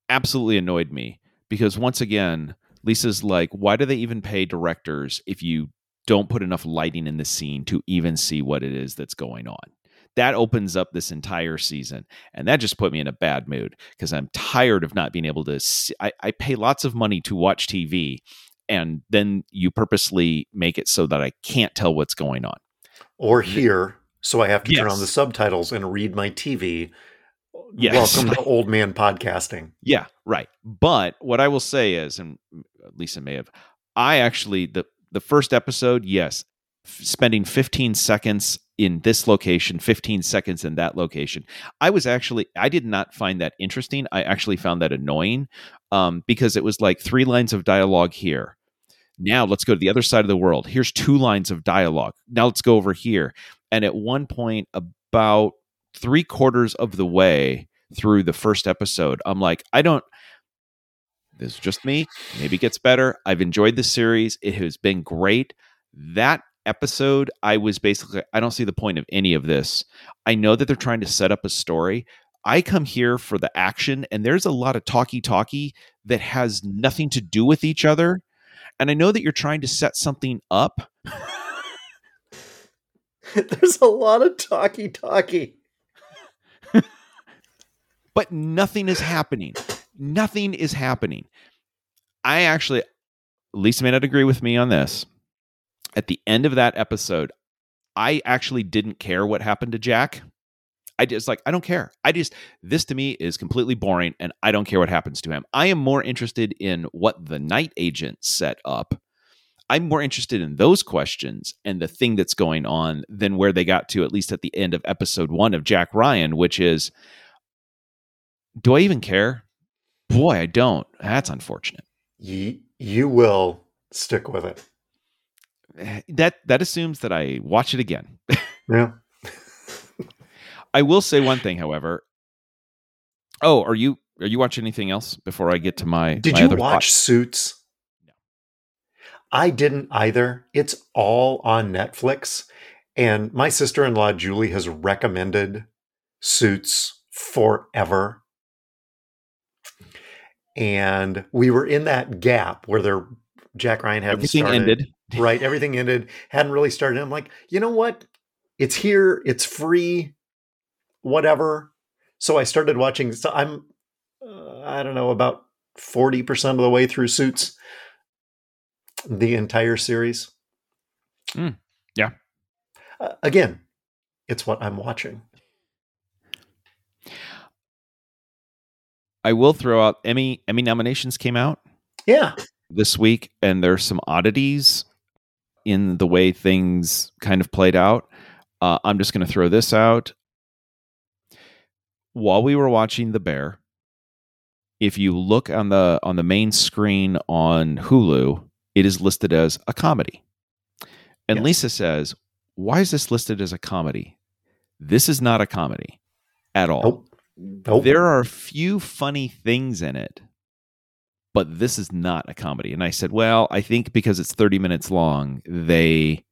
absolutely annoyed me because once again, Lisa's like, why do they even pay directors if you don't put enough lighting in the scene to even see what it is that's going on? That opens up this entire season. And that just put me in a bad mood because I'm tired of not being able to see. I, I pay lots of money to watch TV, and then you purposely make it so that I can't tell what's going on.
Or here, so I have to turn on the subtitles and read my TV.
Yes.
Welcome to [LAUGHS] old man podcasting.
Yeah, right. But what I will say is, and Lisa may have, I actually the the first episode, yes, f- spending 15 seconds in this location, 15 seconds in that location. I was actually, I did not find that interesting. I actually found that annoying um, because it was like three lines of dialogue here. Now let's go to the other side of the world. Here's two lines of dialogue. Now let's go over here. And at one point, about three quarters of the way through the first episode, I'm like, I don't, this is just me. Maybe it gets better. I've enjoyed the series. It has been great. That episode, I was basically, I don't see the point of any of this. I know that they're trying to set up a story. I come here for the action, and there's a lot of talky talky that has nothing to do with each other. And I know that you're trying to set something up. [LAUGHS]
there's a lot of talky talky.
But nothing is happening. Nothing is happening. I actually, Lisa may not agree with me on this. At the end of that episode, I actually didn't care what happened to Jack. I just like, I don't care. I just, this to me is completely boring and I don't care what happens to him. I am more interested in what the night agent set up. I'm more interested in those questions and the thing that's going on than where they got to, at least at the end of episode one of Jack Ryan, which is, do I even care? Boy, I don't. That's unfortunate.
You, you will stick with it.
Eh, that that assumes that I watch it again. [LAUGHS]
yeah.
I will say one thing, however. Oh, are you are you watching anything else before I get to my?
Did
my
you watch
thought?
Suits?
No.
I didn't either. It's all on Netflix, and my sister in law Julie has recommended Suits forever. And we were in that gap where there Jack Ryan hadn't
Everything
started.
ended. [LAUGHS]
right, everything ended, hadn't really started. I'm like, you know what? It's here. It's free. Whatever. So I started watching. So I'm, uh, I don't know, about forty percent of the way through Suits, the entire series.
Mm, yeah.
Uh, again, it's what I'm watching.
I will throw out Emmy Emmy nominations came out
Yeah.
this week, and there's some oddities in the way things kind of played out. Uh, I'm just going to throw this out. While we were watching The Bear, if you look on the on the main screen on Hulu, it is listed as a comedy. And
Yes.
Lisa says, "Why is this listed as a comedy? This is not a comedy at all.
Nope. Nope.
There are a few funny things in it, but this is not a comedy. And I said, well, I think because it's 30 minutes long, they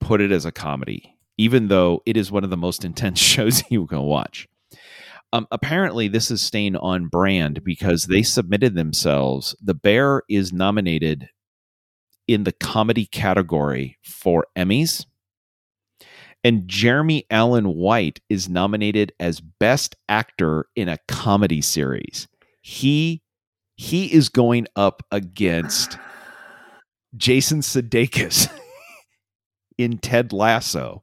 put it as a comedy, even though it is one of the most [LAUGHS] intense shows you can watch. Um, apparently, this is staying on brand because they submitted themselves. The Bear is nominated in the comedy category for Emmys and Jeremy Allen White is nominated as best actor in a comedy series. He he is going up against [SIGHS] Jason Sudeikis [LAUGHS] in Ted Lasso.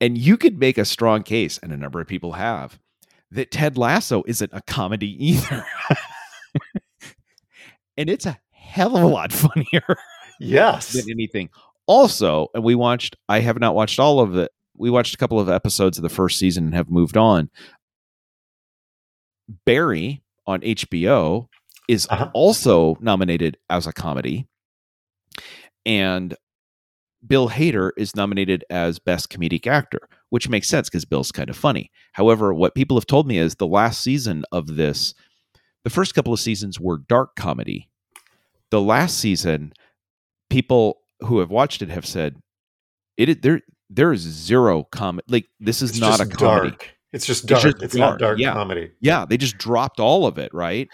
And you could make a strong case, and a number of people have, that Ted Lasso isn't a comedy [LAUGHS] either. [LAUGHS] and it's a hell of a lot funnier
yes.
than anything. Also, and we watched, I have not watched all of it. We watched a couple of episodes of the first season and have moved on. Barry on HBO is
Uh-huh.
also nominated as a comedy. And Bill Hader is nominated as Best Comedic Actor, which makes sense because Bill's kind of funny. However, what people have told me is the last season of this, the first couple of seasons were dark comedy. The last season, people who have watched it have said it there there is zero comedy like this is
It's
not a comedy
dark. It's just
It's
dark.
just
It's,
dark,
not dark
yeah.
comedy.
yeah they just dropped all of it right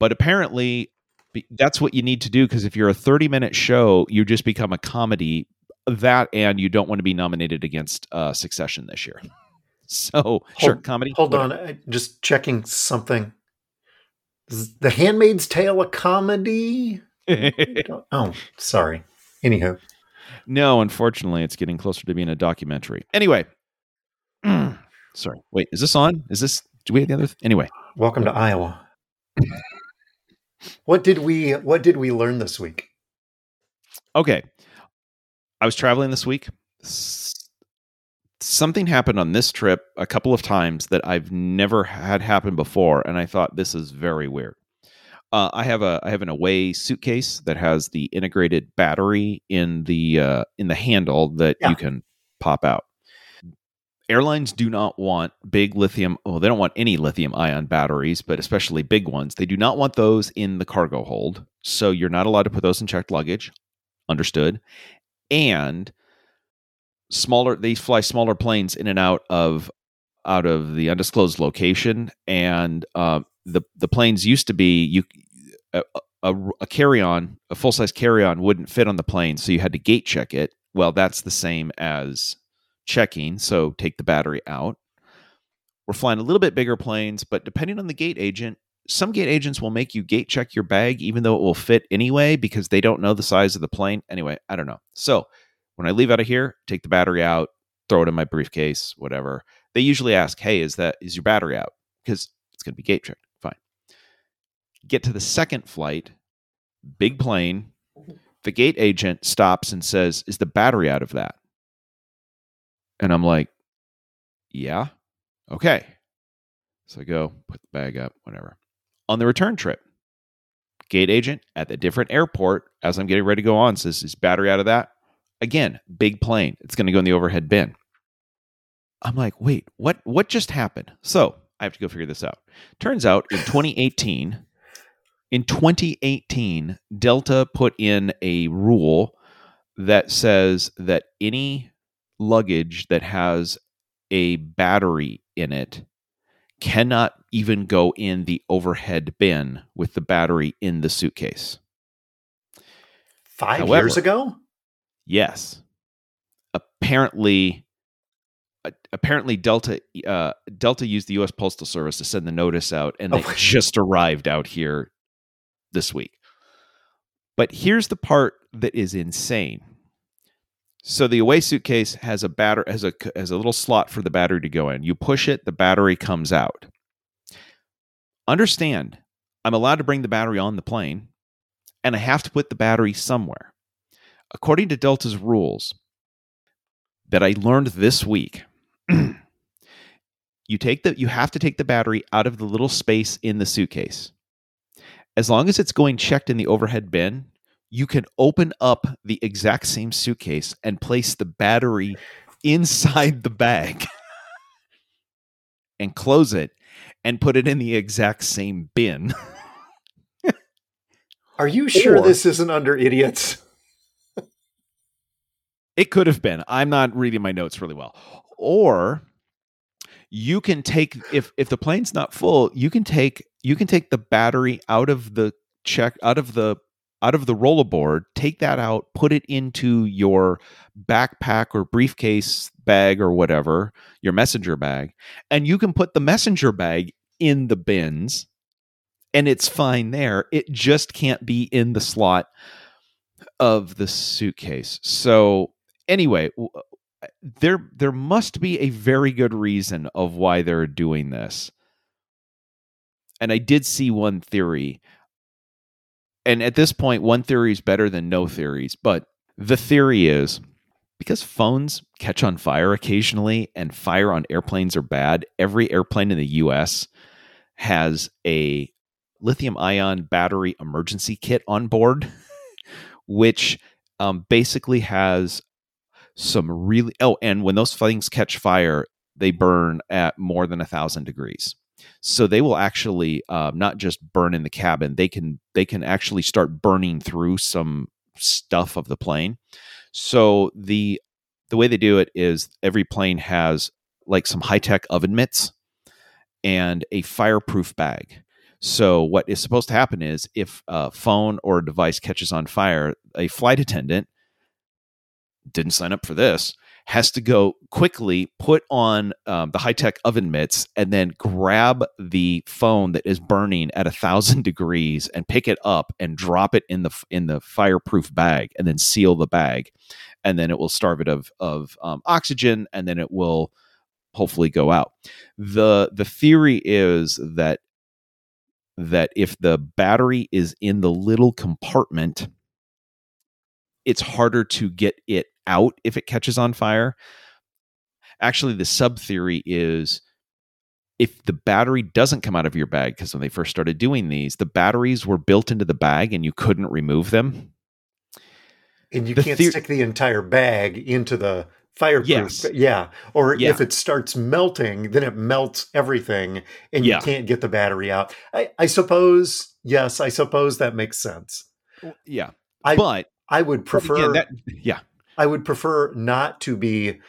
but apparently that's what you need to do because if you're a 30 minute show you just become a comedy that and you don't want to be nominated against uh, succession this year [LAUGHS] so sure comedy
Hold on. I, just checking something. Is The Handmaid's Tale a comedy? [LAUGHS] oh, sorry. Anywho,
no unfortunately it's getting closer to being a documentary anyway [CLEARS THROAT] sorry wait is this on is this do we have the other th- anyway
welcome to Iowa. What did we What did we learn this week?
Okay. I was traveling this week. Something happened on this trip a couple of times that I've never had happen before, and I thought this is very weird. Uh, I have a I have an away suitcase that has the integrated battery in the uh, in the handle that yeah. you can pop out. Airlines do not want big lithium. Well, they don't want any lithium ion batteries, but especially big ones. They do not want those in the cargo hold. So you're not allowed to put those in checked luggage. Understood. And smaller, they fly smaller planes in and out of out of the undisclosed location, and uh, the the planes used to be you a, a, a carry on, a full size carry on wouldn't fit on the plane, so you had to gate check it. Well, that's the same as checking. So take the battery out. We're flying a little bit bigger planes, but depending on the gate agent, some gate agents will make you gate check your bag, even though it will fit anyway, because they don't know the size of the plane. Anyway, I don't know. So when I leave out of here, take the battery out, throw it in my briefcase, whatever. They usually ask, "Hey, is that is your battery out?" Because it's going to be gate checked. Get to the second flight, big plane. The gate agent stops and says, "Is the battery out of that?" And I'm like, "Yeah, okay." So I go put the bag up, whatever. On the return trip, gate agent at the different airport as I'm getting ready to go on says, "Is battery out of that?" Again, big plane. It's going to go in the overhead bin. I'm like, wait, what? What just happened? So I have to go figure this out. Turns out in 2018, in 2018, Delta put in a rule that says that any luggage that has a battery in it cannot even go in the overhead bin with the battery in the suitcase.
Five However, years ago?
Yes. Apparently, apparently Delta uh, Delta used the U.S. Postal Service to send the notice out, and they oh. just arrived out here this week. But here's the part that is insane. So the away suitcase has a battery has a has a little slot for the battery to go in. You push it, the battery comes out. Understand, I'm allowed to bring the battery on the plane, and I have to put the battery somewhere according to Delta's rules that I learned this week, [CLEARS THROAT] you take the you have to take the battery out of the little space in the suitcase. As long as it's going checked in the overhead bin, you can open up the exact same suitcase and place the battery inside the bag and close it and put it in the exact same bin. [LAUGHS]
Are you sure or, this isn't under idiots?
It could have been. I'm not reading my notes really well. Or you can take if if the plane's not full, you can take you can take the battery out of the check out of the out of the rollerboard, take that out, put it into your backpack or briefcase bag or whatever, your messenger bag, and you can put the messenger bag in the bins and it's fine there. It just can't be in the slot of the suitcase. So anyway, uh, there there must be a very good reason of why they're doing this. And I did see one theory. And at this point, one theory is better than no theories. But the theory is because phones catch on fire occasionally and fire on airplanes are bad, every airplane in the US has a lithium ion battery emergency kit on board, [LAUGHS] which um, basically has some really oh and when those things catch fire they burn at more than a thousand degrees so they will actually uh, not just burn in the cabin they can they can actually start burning through some stuff of the plane. So the the way they do it is every plane has like some high-tech oven mitts and a fireproof bag. So what is supposed to happen is if a phone or a device catches on fire a flight attendant didn't sign up for this has to go quickly put on um, the high tech oven mitts and then grab the phone that is burning at a thousand [LAUGHS] degrees and pick it up and drop it in the in the fireproof bag and then seal the bag, and then it will starve it of of um, oxygen and then it will hopefully go out. the The theory is that that if the battery is in the little compartment, it's harder to get it out if it catches on fire. Actually, the sub theory is if the battery doesn't come out of your bag, because when they first started doing these, the batteries were built into the bag and you couldn't remove them.
And you
The
can't stick the entire bag into the fireproof.
Yes.
Yeah. Or
Yeah.
if it starts melting, then it melts everything and
Yeah.
you can't get the battery out. I, I suppose, yes, I suppose that makes sense.
Yeah.
I
but
I would prefer
again, that, yeah.
I would prefer not to be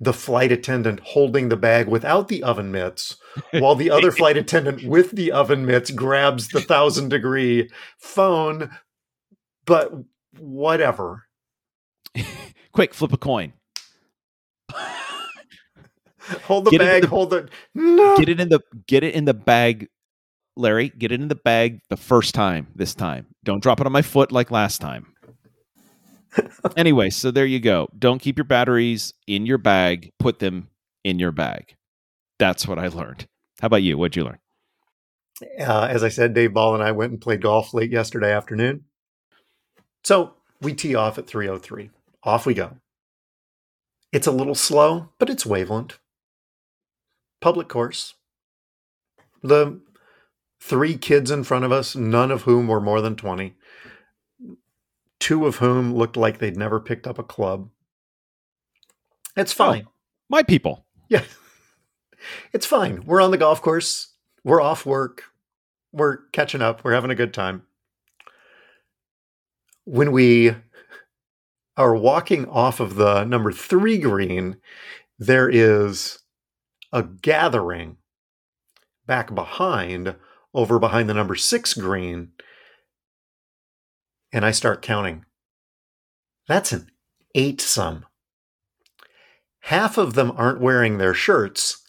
the flight attendant holding the bag without the oven mitts while the other flight [LAUGHS] attendant with the oven mitts grabs the thousand degree phone. But whatever. [LAUGHS]
Quick, flip a coin. [LAUGHS]
Hold the
Get
bag,
the-
hold it. No.
Get it in the get it in the bag, Larry. Get it in the bag the first time. This time, don't drop it on my foot like last time. Anyway, so there you go. Don't keep your batteries in your bag. Put them in your bag. That's what I learned. How about you? What'd you learn?
Uh, as I said, Dave Ball and I went and played golf late yesterday afternoon. So we tee off at 303. Off we go. It's a little slow, but it's Waveland. Public course. The three kids in front of us, none of whom were more than 20, two of whom looked like they'd never picked up a club. It's oh, fine.
My people.
Yeah. [LAUGHS] It's fine. We're on the golf course. We're off work. We're catching up. We're having a good time. When we are walking off of the number three green, there is a gathering back behind, over behind the number six green. And I start counting. That's an eight sum half of them aren't wearing their shirts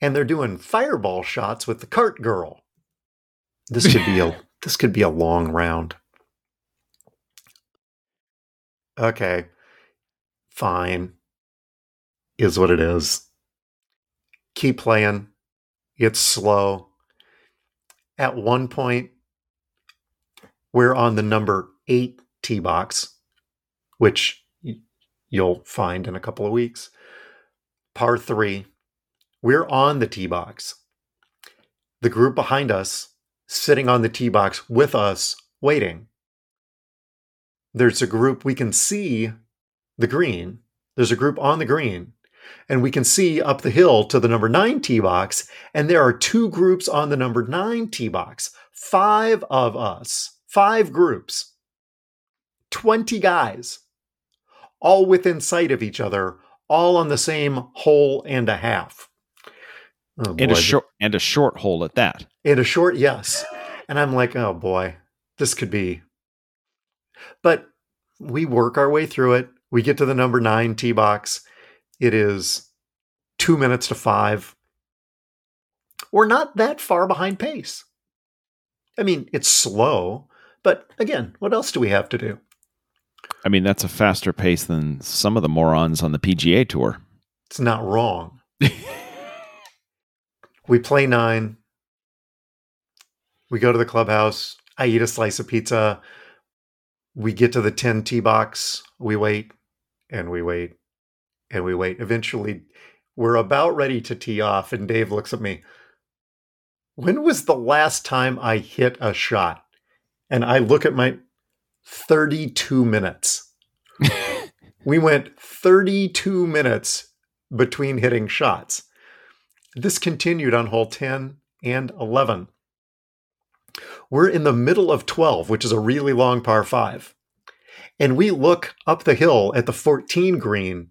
and they're doing fireball shots with the cart girl. This could be a [LAUGHS] this could be a long round. Okay. Fine. Is what it is. Keep playing. It's slow. At one point we're on the number 8 tee box which you'll find in a couple of weeks par three. We're on the tee box. The group behind us sitting on the tee box with us, waiting. There's a group we can see the green. There's a group on the green, and we can see up the hill to the number nine tee box. And there are two groups on the number nine tee box. Five of us, five groups, 20 guys, all within sight of each other, all on the same hole and a half. Oh,
And a short and a short hole at that.
And a short yes. And I'm like, oh boy, this could be. But we work our way through it. We get to the number nine tee box. It is two minutes to five. We're not that far behind pace. I mean, it's slow, but again, what else do we have to do?
I mean, that's a faster pace than some of the morons on the PGA tour.
It's not wrong. [LAUGHS] we play nine. We go to the clubhouse. I eat a slice of pizza. We get to the 10 tee box. We wait and we wait and we wait. Eventually, we're about ready to tee off, and Dave looks at me. When was the last time I hit a shot? And I look at my 32 minutes. we went 32 minutes between hitting shots. This continued on hole 10 and 11. We're in the middle of 12, which is a really long par 5. And we look up the hill at the 14 green,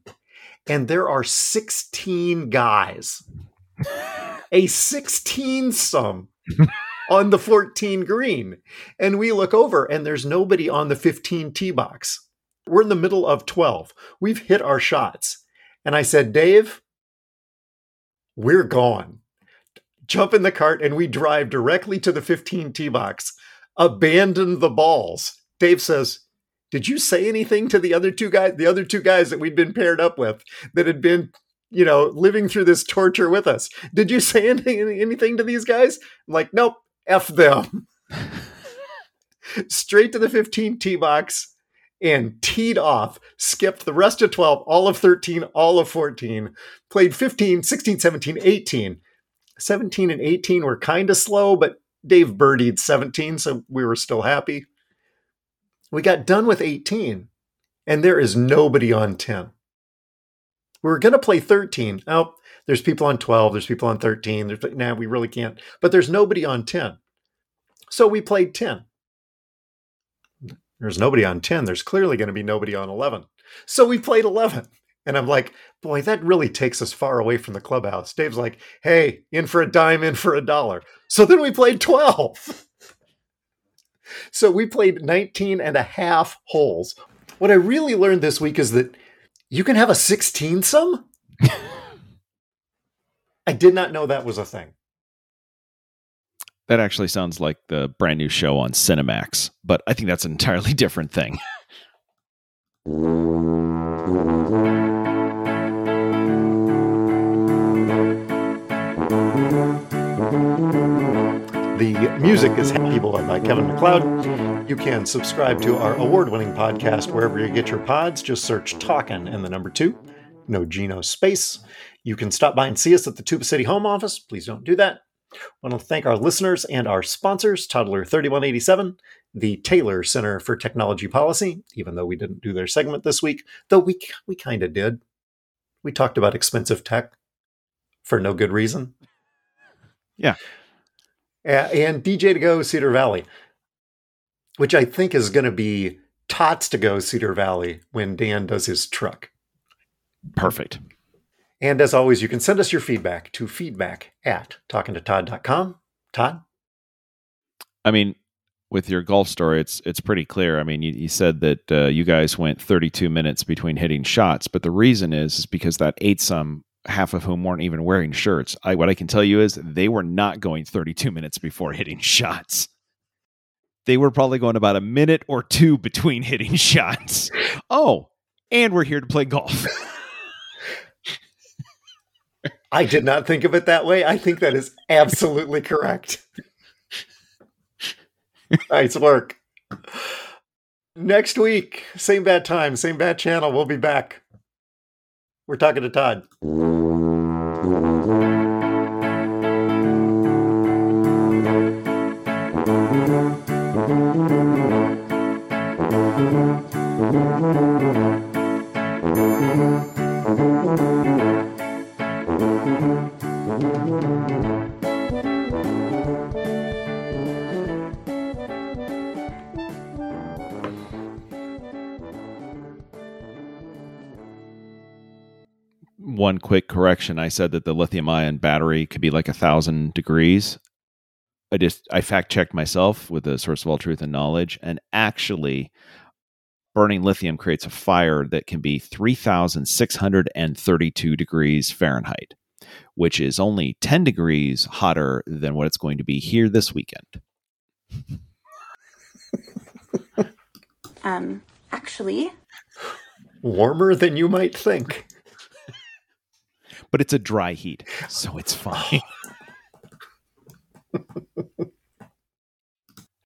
and there are 16 guys. A 16 sum on the 14 green. And we look over, and there's nobody on the 15 tee box. We're in the middle of 12. We've hit our shots. And I said, Dave, we're gone. Jump in the cart and we drive directly to the 15 tee box. Abandon the balls. Dave says, Did you say anything to the other two guys, the other two guys that we'd been paired up with that had been, you know, living through this torture with us? Did you say anything, [LAUGHS] anything to these guys? I'm like, Nope, F them. Straight to the 15 tee box and teed off, skipped the rest of 12, all of 13, all of 14, played 15, 16, 17, 18. 17 and 18 were kind of slow, but Dave birdied 17, so we were still happy. We got done with 18, and there is nobody on 10. We were going to play 13. Oh, there's people on 12, there's people on 13. There's, like, nah, we really can't. But there's nobody on 10. So we played 10. There's nobody on 10. There's clearly going to be nobody on 11. So we played 11. And I'm like, boy, that really takes us far away from the clubhouse. Dave's like, hey, in for a dime, in for a dollar. So then we played 12. [LAUGHS] so we played 19 and a half holes. What I really learned this week is that you can have a 16 some. [LAUGHS] I did not know that was a thing.
That actually sounds like the brand new show on Cinemax, but I think that's an entirely [LAUGHS] different thing.
The music is Happy Boy by Kevin MacLeod. You can subscribe to our award winning podcast wherever you get your pods. Just search Talkin' and the number two, no Geno space. You can stop by and see us at the Tuba City home office. Please don't do that. I want to thank our listeners and our sponsors, Toddler 3187, the Taylor Center for Technology Policy, even though we didn't do their segment this week, though we, we kind of did. We talked about expensive tech for no good reason.
Yeah.
And DJ to go Cedar Valley, which I think is going to be Tots to go Cedar Valley when Dan does his truck.
Perfect.
And as always, you can send us your feedback to feedback at talkingtotodd.com. Todd?
I mean, with your golf story, it's it's pretty clear. I mean, you, you said that uh, you guys went 32 minutes between hitting shots, but the reason is is because that eight some, half of whom weren't even wearing shirts. I, what I can tell you is they were not going 32 minutes before hitting [LAUGHS] shots. They were probably going about a minute or two between hitting [LAUGHS] shots. Oh, and we're here to play golf. [LAUGHS]
I did not think of it that way. I think that is absolutely correct. nice work. Next week, same bad time, same bad channel. We'll be back. We're talking to Todd.
One quick correction: I said that the lithium-ion battery could be like a thousand degrees. I just I fact checked myself with the source of all truth and knowledge, and actually, burning lithium creates a fire that can be 3,632 degrees Fahrenheit, which is only 10 degrees hotter than what it's going to be here this weekend.
Um, actually,
Warmer than you might think
but it's a dry heat, so it's [LAUGHS] fine. [LAUGHS]